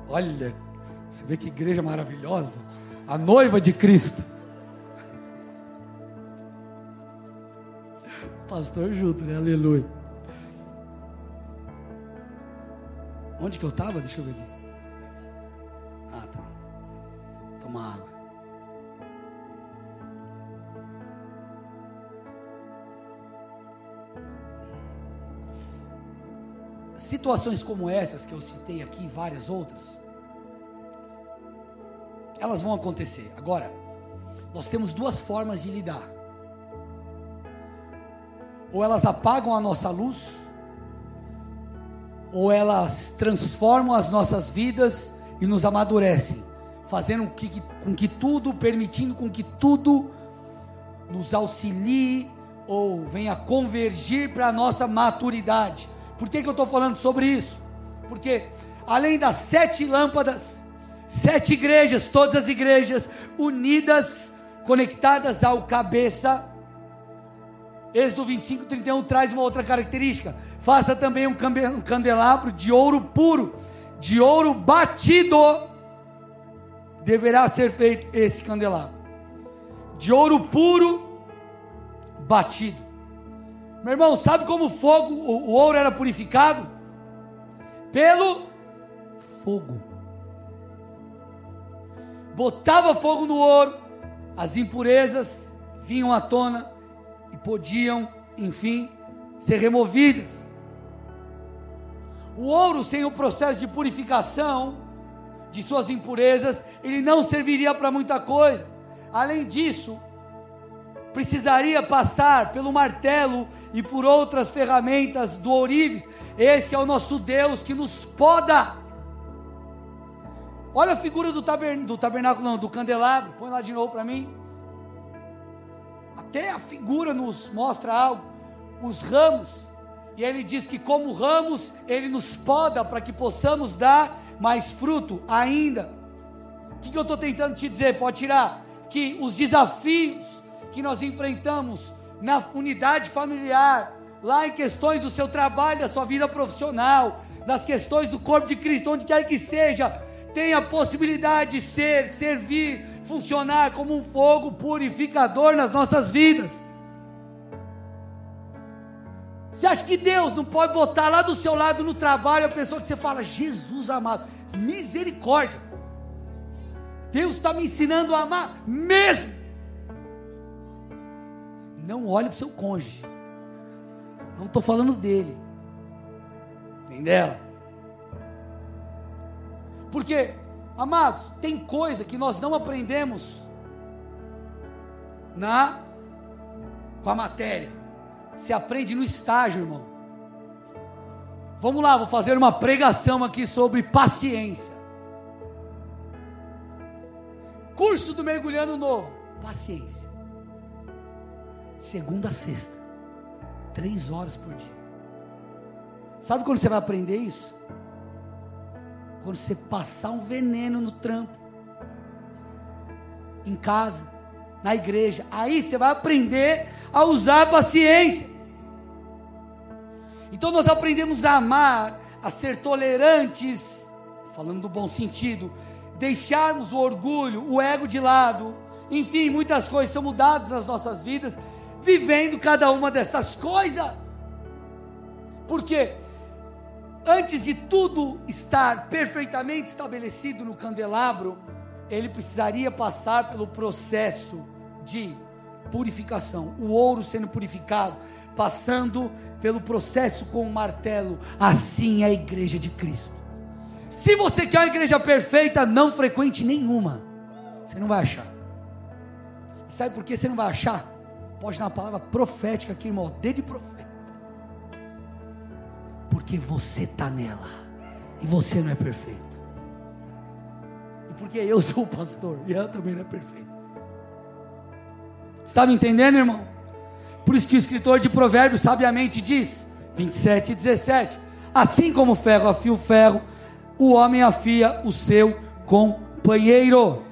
Olha, você vê que igreja maravilhosa. A noiva de Cristo. Pastor junto, né? Aleluia. Onde que eu estava? Deixa eu ver aqui. Ah, tá. Toma água. Situações como essas que eu citei aqui, e várias outras, elas vão acontecer. Agora, nós temos duas formas de lidar. Ou elas apagam a nossa luz, ou elas transformam as nossas vidas e nos amadurecem, fazendo com que, com que tudo, permitindo com que tudo nos auxilie ou venha convergir para a nossa maturidade. Por que, que eu estou falando sobre isso? Porque além das sete lâmpadas, sete igrejas, todas as igrejas unidas, conectadas ao cabeça. Êxodo 25, 31 traz uma outra característica. Faça também um candelabro de ouro puro, de ouro batido. Deverá ser feito esse candelabro. De ouro puro, batido. Meu irmão, sabe como o fogo, o, o ouro era purificado? Pelo fogo. Botava fogo no ouro, as impurezas vinham à tona podiam, enfim, ser removidas. O ouro, sem o processo de purificação de suas impurezas, ele não serviria para muita coisa. Além disso, precisaria passar pelo martelo e por outras ferramentas do ourives. Esse é o nosso Deus que nos poda. Olha a figura do, tabern, do tabernáculo, não, do candelabro. Põe lá de novo para mim. Até a figura nos mostra algo. Os ramos. E ele diz que, como ramos, ele nos poda para que possamos dar mais fruto ainda. O que, que eu estou tentando te dizer? Pode tirar. Que os desafios que nós enfrentamos na unidade familiar, lá em questões do seu trabalho, da sua vida profissional, nas questões do corpo de Cristo, onde quer que seja, tem a possibilidade de ser, servir, funcionar como um fogo purificador nas nossas vidas. Você acha que Deus não pode botar lá do seu lado no trabalho a pessoa que você fala, Jesus amado, misericórdia. Deus está me ensinando a amar mesmo. Não olhe para o seu cônjuge. Não estou falando dele. Nem dela. Porque, amados, tem coisa que nós não aprendemos na com a matéria. Se aprende no estágio, irmão. Vamos lá, vou fazer uma pregação aqui sobre paciência. Curso do mergulhando novo, paciência segunda a sexta, três horas por dia. Sabe quando você vai aprender isso? Quando você passar um veneno no trampo, em casa, na igreja. Aí você vai aprender a usar a paciência. Então nós aprendemos a amar, a ser tolerantes, falando do bom sentido, deixarmos o orgulho, o ego de lado. Enfim, muitas coisas são mudadas nas nossas vidas, vivendo cada uma dessas coisas. Porque antes de tudo estar perfeitamente estabelecido no candelabro, ele precisaria passar pelo processo de purificação, o ouro sendo purificado, passando pelo processo com o martelo. Assim é a igreja de Cristo. Se você quer uma igreja perfeita, não frequente nenhuma. Você não vai achar. E sabe por que você não vai achar? Pode dar uma palavra profética aqui, irmão, dedo de profeta. Porque você está nela. E você não é perfeito. E porque eu sou o pastor. E ela também não é perfeita. Está me entendendo, irmão? Por isso que o escritor de Provérbios sabiamente diz, 27 e 17: Assim como o ferro afia o ferro, o homem afia o seu companheiro.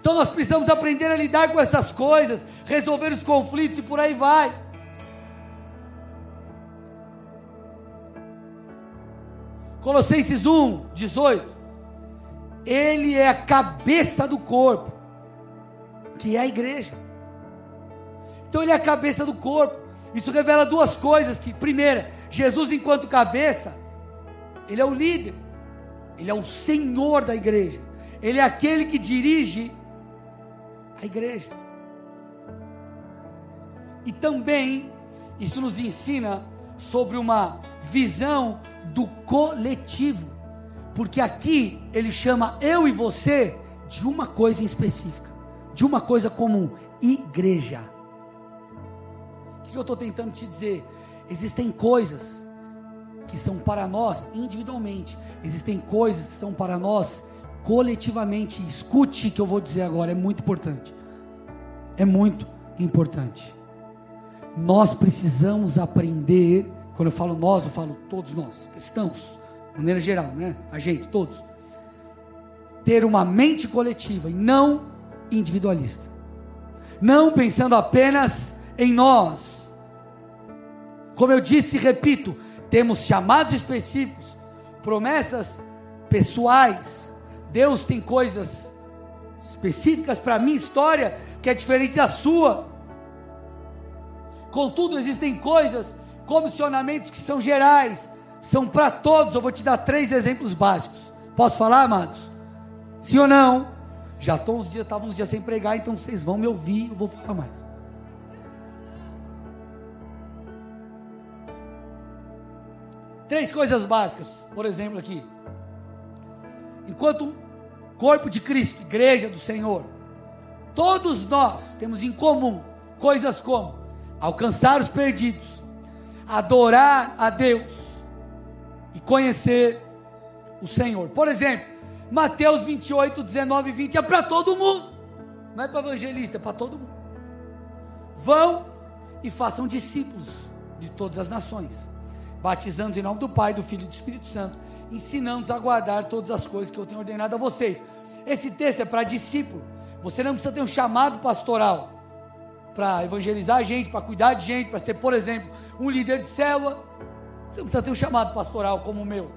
Então nós precisamos aprender a lidar com essas coisas, resolver os conflitos e por aí vai. Colossenses 1, 18. Ele é a cabeça do corpo, que é a igreja. Então ele é a cabeça do corpo. Isso revela duas coisas que, primeira, Jesus enquanto cabeça, ele é o líder. Ele é o senhor da igreja. Ele é aquele que dirige a igreja. E também isso nos ensina sobre uma visão do coletivo. Porque aqui ele chama eu e você de uma coisa em específica, de uma coisa comum, igreja que eu estou tentando te dizer? Existem coisas que são para nós individualmente, existem coisas que são para nós coletivamente. Escute o que eu vou dizer agora, é muito importante. É muito importante. Nós precisamos aprender, quando eu falo nós, eu falo todos nós, cristãos, de maneira geral, né? A gente, todos. Ter uma mente coletiva e não individualista. Não pensando apenas em nós, como eu disse e repito, temos chamados específicos, promessas pessoais. Deus tem coisas específicas para a minha história que é diferente da sua. Contudo, existem coisas, comissionamentos que são gerais, são para todos. Eu vou te dar três exemplos básicos. Posso falar, amados? Sim ou não? Já estou uns dias, estava uns dias sem pregar, então vocês vão me ouvir, eu vou falar mais. Três coisas básicas, por exemplo, aqui. Enquanto corpo de Cristo, igreja do Senhor, todos nós temos em comum coisas como alcançar os perdidos, adorar a Deus e conhecer o Senhor. Por exemplo, Mateus 28, 19 e 20 é para todo mundo, não é para evangelista, é para todo mundo. Vão e façam discípulos de todas as nações batizando em nome do Pai, do Filho e do Espírito Santo, ensinando-os a guardar todas as coisas que eu tenho ordenado a vocês. Esse texto é para discípulo. Você não precisa ter um chamado pastoral para evangelizar a gente, para cuidar de gente, para ser, por exemplo, um líder de célula. Você precisa ter um chamado pastoral como o meu.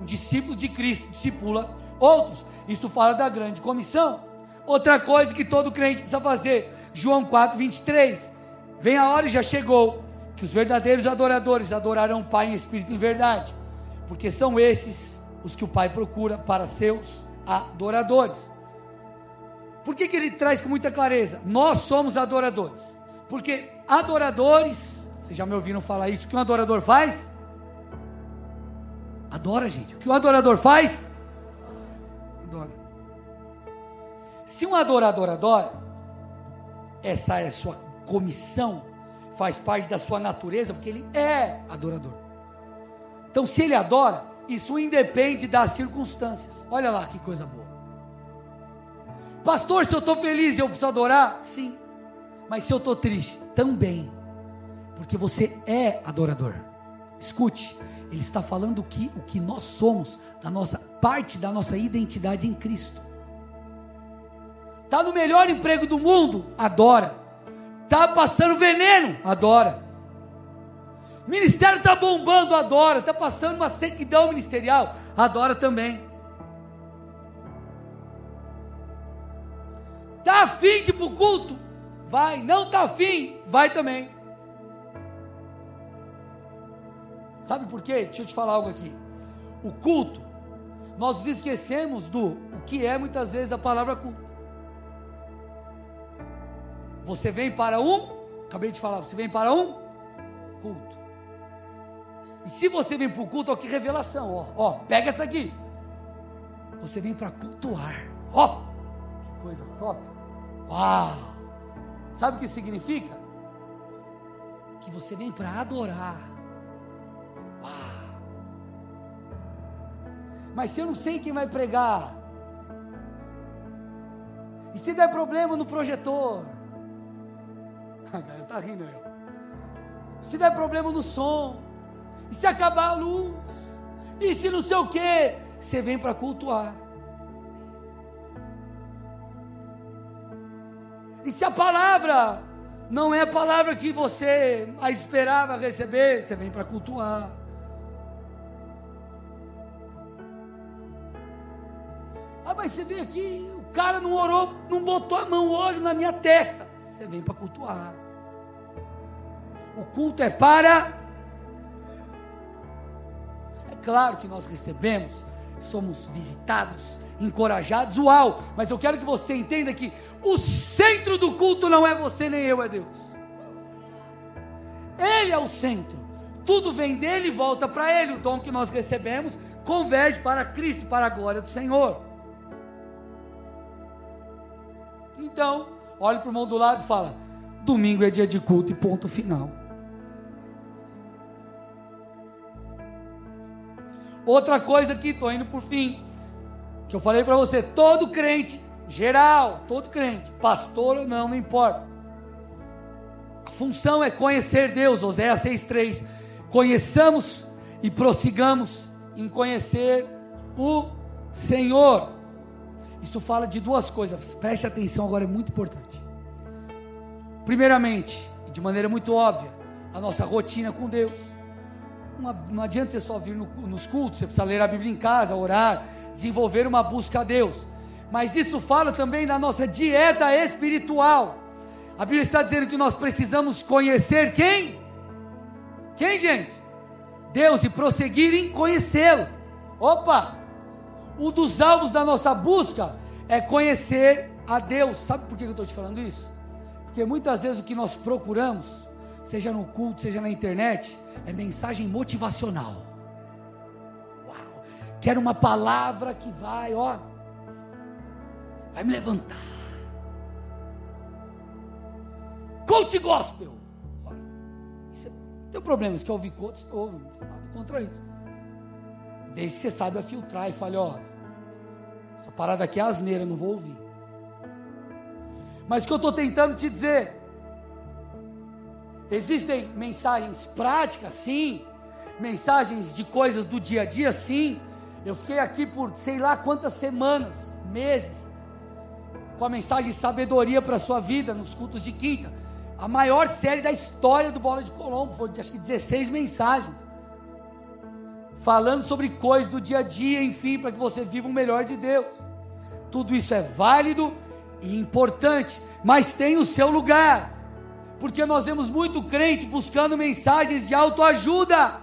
Um discípulo de Cristo discipula outros. Isso fala da grande comissão. Outra coisa que todo crente precisa fazer, João 4, 23. Vem a hora e já chegou que os verdadeiros adoradores adorarão o Pai em espírito e em verdade, porque são esses os que o Pai procura para seus adoradores. Por que, que ele traz com muita clareza? Nós somos adoradores, porque adoradores, vocês já me ouviram falar isso, o que um adorador faz? Adora, gente. O que um adorador faz? Adora. Se um adorador adora, essa é a sua comissão faz parte da sua natureza, porque ele é adorador. Então, se ele adora, isso independe das circunstâncias. Olha lá que coisa boa. Pastor, se eu estou feliz, eu preciso adorar? Sim. Mas se eu estou triste, também. Porque você é adorador. Escute, ele está falando o que, o que nós somos, da nossa parte da nossa identidade em Cristo. Tá no melhor emprego do mundo? Adora. Tá passando veneno? Adora. Ministério está bombando, adora. Está passando uma sequidão ministerial, adora também. Está afim de ir para o culto? Vai. Não está afim? Vai também. Sabe por quê? Deixa eu te falar algo aqui. O culto, nós esquecemos do o que é muitas vezes a palavra culto. Você vem para um, acabei de falar, você vem para um culto. E se você vem para o culto, ó, que revelação, ó, ó, pega essa aqui. Você vem para cultuar, ó, que coisa top. Uau! Sabe o que significa? Que você vem para adorar. Uau! Mas se eu não sei quem vai pregar, e se der problema no projetor, está rindo aí. Se der problema no som, e se acabar a luz, e se não sei o que, você vem para cultuar. E se a palavra não é a palavra que você a esperava receber, você vem para cultuar. Ah, mas você vem aqui, o cara não orou, não botou a mão, o olho na minha testa. Você vem para cultuar. O culto é para. É claro que nós recebemos, somos visitados, encorajados, uau! Mas eu quero que você entenda que o centro do culto não é você nem eu, é Deus. Ele é o centro. Tudo vem dele e volta para ele. O dom que nós recebemos converge para Cristo, para a glória do Senhor. Então, olhe para o irmão do lado e fala: domingo é dia de culto e ponto final. Outra coisa aqui, estou indo por fim, que eu falei para você, todo crente, geral, todo crente, pastor ou não, não importa. A função é conhecer Deus, Oséias 6,3. Conheçamos e prossigamos em conhecer o Senhor. Isso fala de duas coisas, preste atenção agora, é muito importante. Primeiramente, de maneira muito óbvia, a nossa rotina com Deus não adianta você só vir no, nos cultos, você precisa ler a Bíblia em casa, orar, desenvolver uma busca a Deus. Mas isso fala também da nossa dieta espiritual. A Bíblia está dizendo que nós precisamos conhecer quem? Quem, gente? Deus e prosseguir em conhecê-lo. Opa! Um dos alvos da nossa busca é conhecer a Deus. Sabe por que eu estou te falando isso? Porque muitas vezes o que nós procuramos, seja no culto, seja na internet, é mensagem motivacional. Uau! Quero uma palavra que vai, ó, vai me levantar. Coach gospel. Isso é, tem problema, se quer ouvir coach, ouve, não tem nada contra isso. Desde que você saiba filtrar e fale, ó, essa parada aqui é asneira, não vou ouvir. Mas o que eu estou tentando te dizer Existem mensagens práticas, sim. Mensagens de coisas do dia a dia, sim. Eu fiquei aqui por sei lá quantas semanas, meses, com a mensagem sabedoria para a sua vida nos cultos de quinta. A maior série da história do Bola de Colombo, foi acho que 16 mensagens. Falando sobre coisas do dia a dia, enfim, para que você viva o melhor de Deus. Tudo isso é válido e importante, mas tem o seu lugar porque nós vemos muito crente buscando mensagens de autoajuda,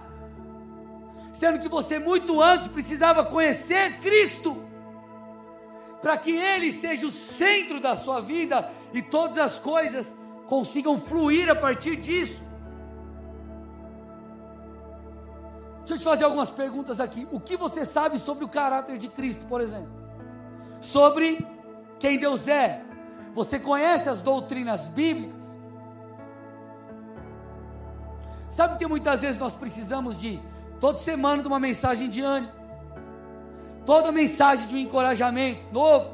sendo que você muito antes precisava conhecer Cristo, para que Ele seja o centro da sua vida e todas as coisas consigam fluir a partir disso. Deixa eu te fazer algumas perguntas aqui. O que você sabe sobre o caráter de Cristo, por exemplo? Sobre quem Deus é? Você conhece as doutrinas bíblicas? Sabe que muitas vezes nós precisamos de, toda semana, de uma mensagem de ânimo, toda mensagem de um encorajamento novo,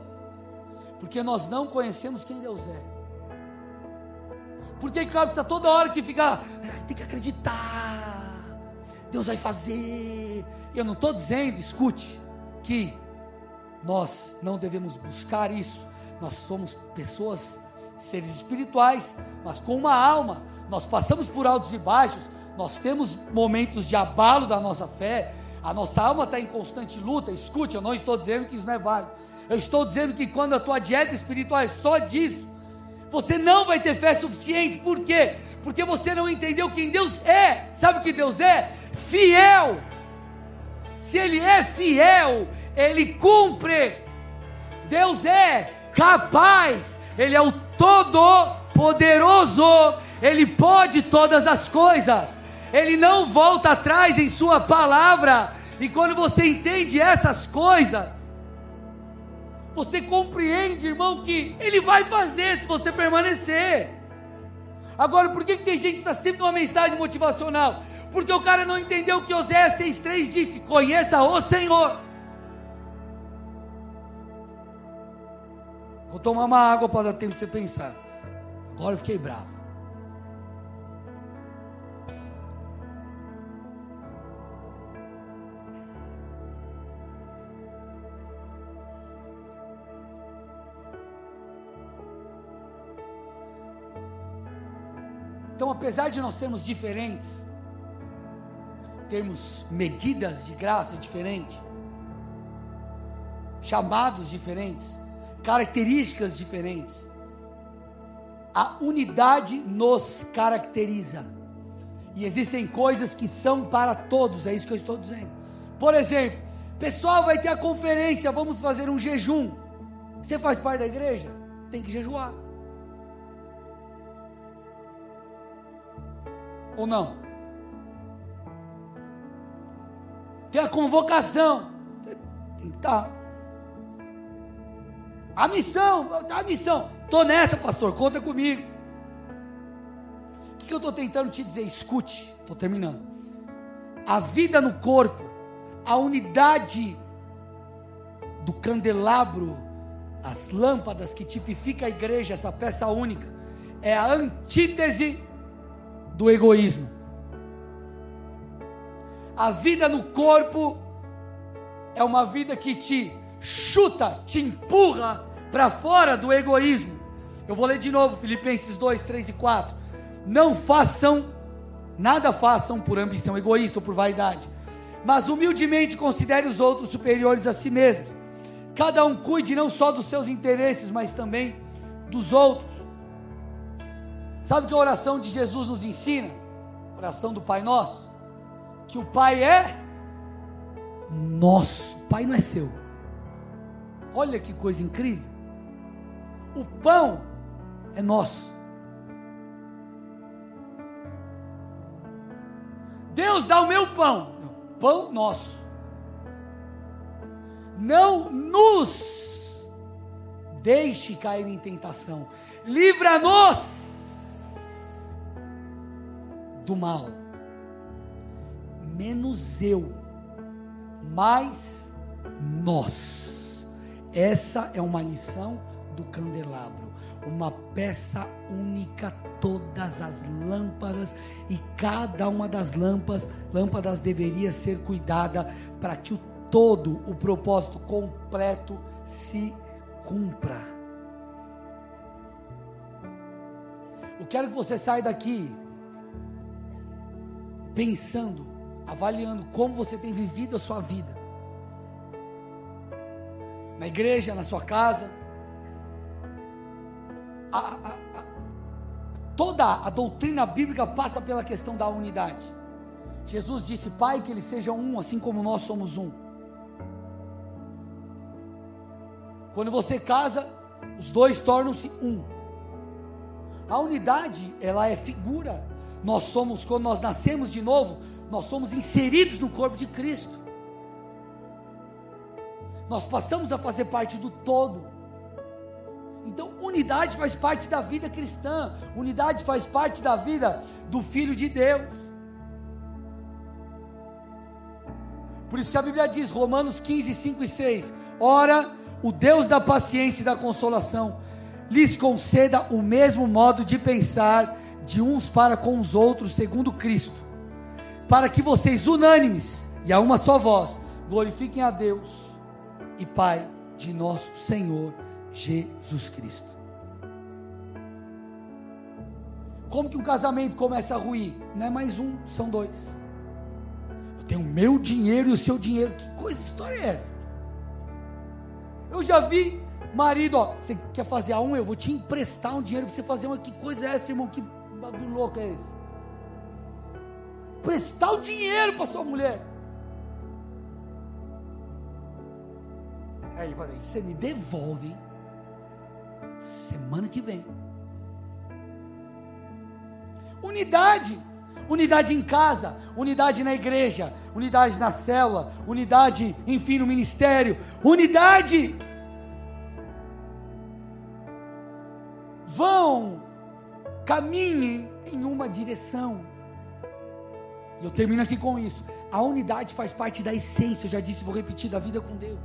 porque nós não conhecemos quem Deus é. Porque cara precisa toda hora que ficar, tem que acreditar, Deus vai fazer. Eu não estou dizendo, escute, que nós não devemos buscar isso, Nós somos pessoas, seres espirituais, mas com uma alma. Nós passamos por altos e baixos, nós temos momentos de abalo da nossa fé, a nossa alma está em constante luta. Escute, eu não estou dizendo que isso não é válido. Eu estou dizendo que quando a tua dieta espiritual é só disso, você não vai ter fé suficiente. Por quê? Porque você não entendeu quem Deus é. Sabe o que Deus é? Fiel. Se Ele é fiel, Ele cumpre. Deus é capaz. Ele é o Todo-Poderoso. Ele pode todas as coisas. Ele não volta atrás em Sua palavra. E quando você entende essas coisas, você compreende, irmão, que Ele vai fazer se você permanecer. Agora, por que, que tem gente que está sempre numa mensagem motivacional? Porque o cara não entendeu o que Oséias 6,3 disse: Conheça o Senhor. Vou tomar uma água para dar tempo de você pensar. Agora eu fiquei bravo. Então, apesar de nós sermos diferentes, termos medidas de graça diferentes, chamados diferentes, características diferentes, a unidade nos caracteriza. E existem coisas que são para todos, é isso que eu estou dizendo. Por exemplo, pessoal, vai ter a conferência, vamos fazer um jejum. Você faz parte da igreja? Tem que jejuar. Ou não? Tem a convocação. Tem que estar. Tá. A missão, a missão. Estou nessa, pastor, conta comigo. O que, que eu estou tentando te dizer? Escute, estou terminando. A vida no corpo, a unidade do candelabro, as lâmpadas que tipifica a igreja, essa peça única, é a antítese do egoísmo. A vida no corpo é uma vida que te chuta, te empurra para fora do egoísmo. Eu vou ler de novo Filipenses 2, 3 e 4. Não façam, nada façam por ambição egoísta ou por vaidade, mas humildemente considere os outros superiores a si mesmos. Cada um cuide não só dos seus interesses, mas também dos outros. Sabe que a oração de Jesus nos ensina? oração do Pai Nosso? Que o Pai é nosso, o Pai não é seu. Olha que coisa incrível. O pão é nosso. Deus dá o meu pão, pão nosso. Não nos deixe cair em tentação, livra-nos do mal. Menos eu, mais nós. Essa é uma lição do candelabro, uma peça única, todas as lâmpadas e cada uma das lâmpadas, lâmpadas deveria ser cuidada para que o todo, o propósito completo se cumpra. Eu quero que você saia daqui pensando, avaliando como você tem vivido a sua vida. Na igreja, na sua casa. A, a, a, toda a doutrina bíblica passa pela questão da unidade. Jesus disse, Pai, que eles sejam um, assim como nós somos um. Quando você casa, os dois tornam-se um. A unidade, ela é figura nós somos, quando nós nascemos de novo, nós somos inseridos no corpo de Cristo. Nós passamos a fazer parte do todo. Então, unidade faz parte da vida cristã, unidade faz parte da vida do Filho de Deus. Por isso que a Bíblia diz, Romanos 15, 5 e 6: Ora, o Deus da paciência e da consolação lhes conceda o mesmo modo de pensar de uns para com os outros, segundo Cristo, para que vocês, unânimes e a uma só voz, glorifiquem a Deus e Pai de nosso Senhor Jesus Cristo. Como que um casamento começa a ruir? Não é mais um, são dois. Eu tenho o meu dinheiro e o seu dinheiro. Que coisa, história é essa? Eu já vi marido, ó, você quer fazer a um, eu vou te emprestar um dinheiro para você fazer uma. Que coisa é essa, irmão? Que bagulho louco é esse? Prestar o dinheiro para sua mulher. Aí, você me devolve semana que vem. Unidade. Unidade em casa, unidade na igreja, unidade na célula, unidade, enfim, no ministério. Unidade. Vão, caminhem em uma direção. E eu termino aqui com isso. A unidade faz parte da essência, eu já disse, vou repetir, da vida com Deus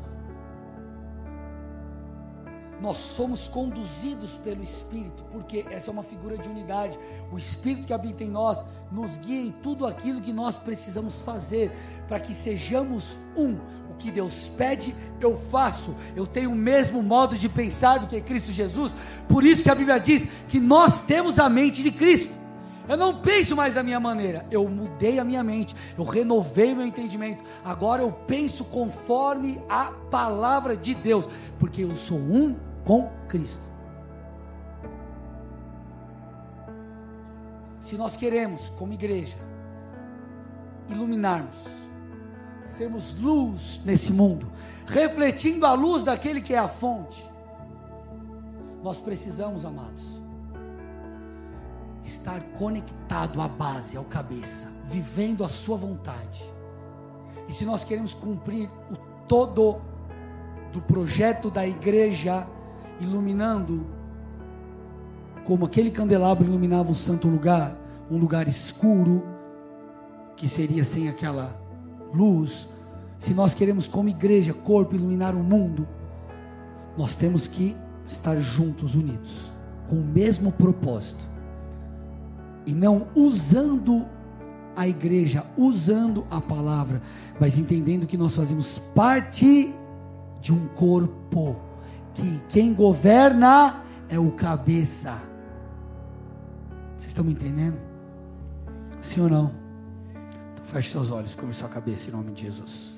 nós somos conduzidos pelo Espírito, porque essa é uma figura de unidade. O Espírito que habita em nós nos guia em tudo aquilo que nós precisamos fazer para que sejamos um. O que Deus pede, eu faço. Eu tenho o mesmo modo de pensar do que Cristo Jesus. Por isso que a Bíblia diz que nós temos a mente de Cristo. Eu não penso mais da minha maneira, eu mudei a minha mente, eu renovei meu entendimento. Agora eu penso conforme a palavra de Deus, porque eu sou um com Cristo. Se nós queremos, como igreja, iluminarmos, sermos luz nesse mundo, refletindo a luz daquele que é a fonte, nós precisamos, amados, estar conectado à base, ao cabeça, vivendo a sua vontade. E se nós queremos cumprir o todo do projeto da igreja, iluminando, como aquele candelabro iluminava o santo lugar, um lugar escuro, que seria sem aquela luz. Se nós queremos, como igreja, corpo, iluminar o mundo, nós temos que estar juntos, unidos, com o mesmo propósito, e não usando a igreja, usando a palavra, mas entendendo que nós fazemos parte de um corpo que quem governa é o cabeça. Vocês estão me entendendo? Sim ou não? Então feche seus olhos, curva sua cabeça em nome de Jesus.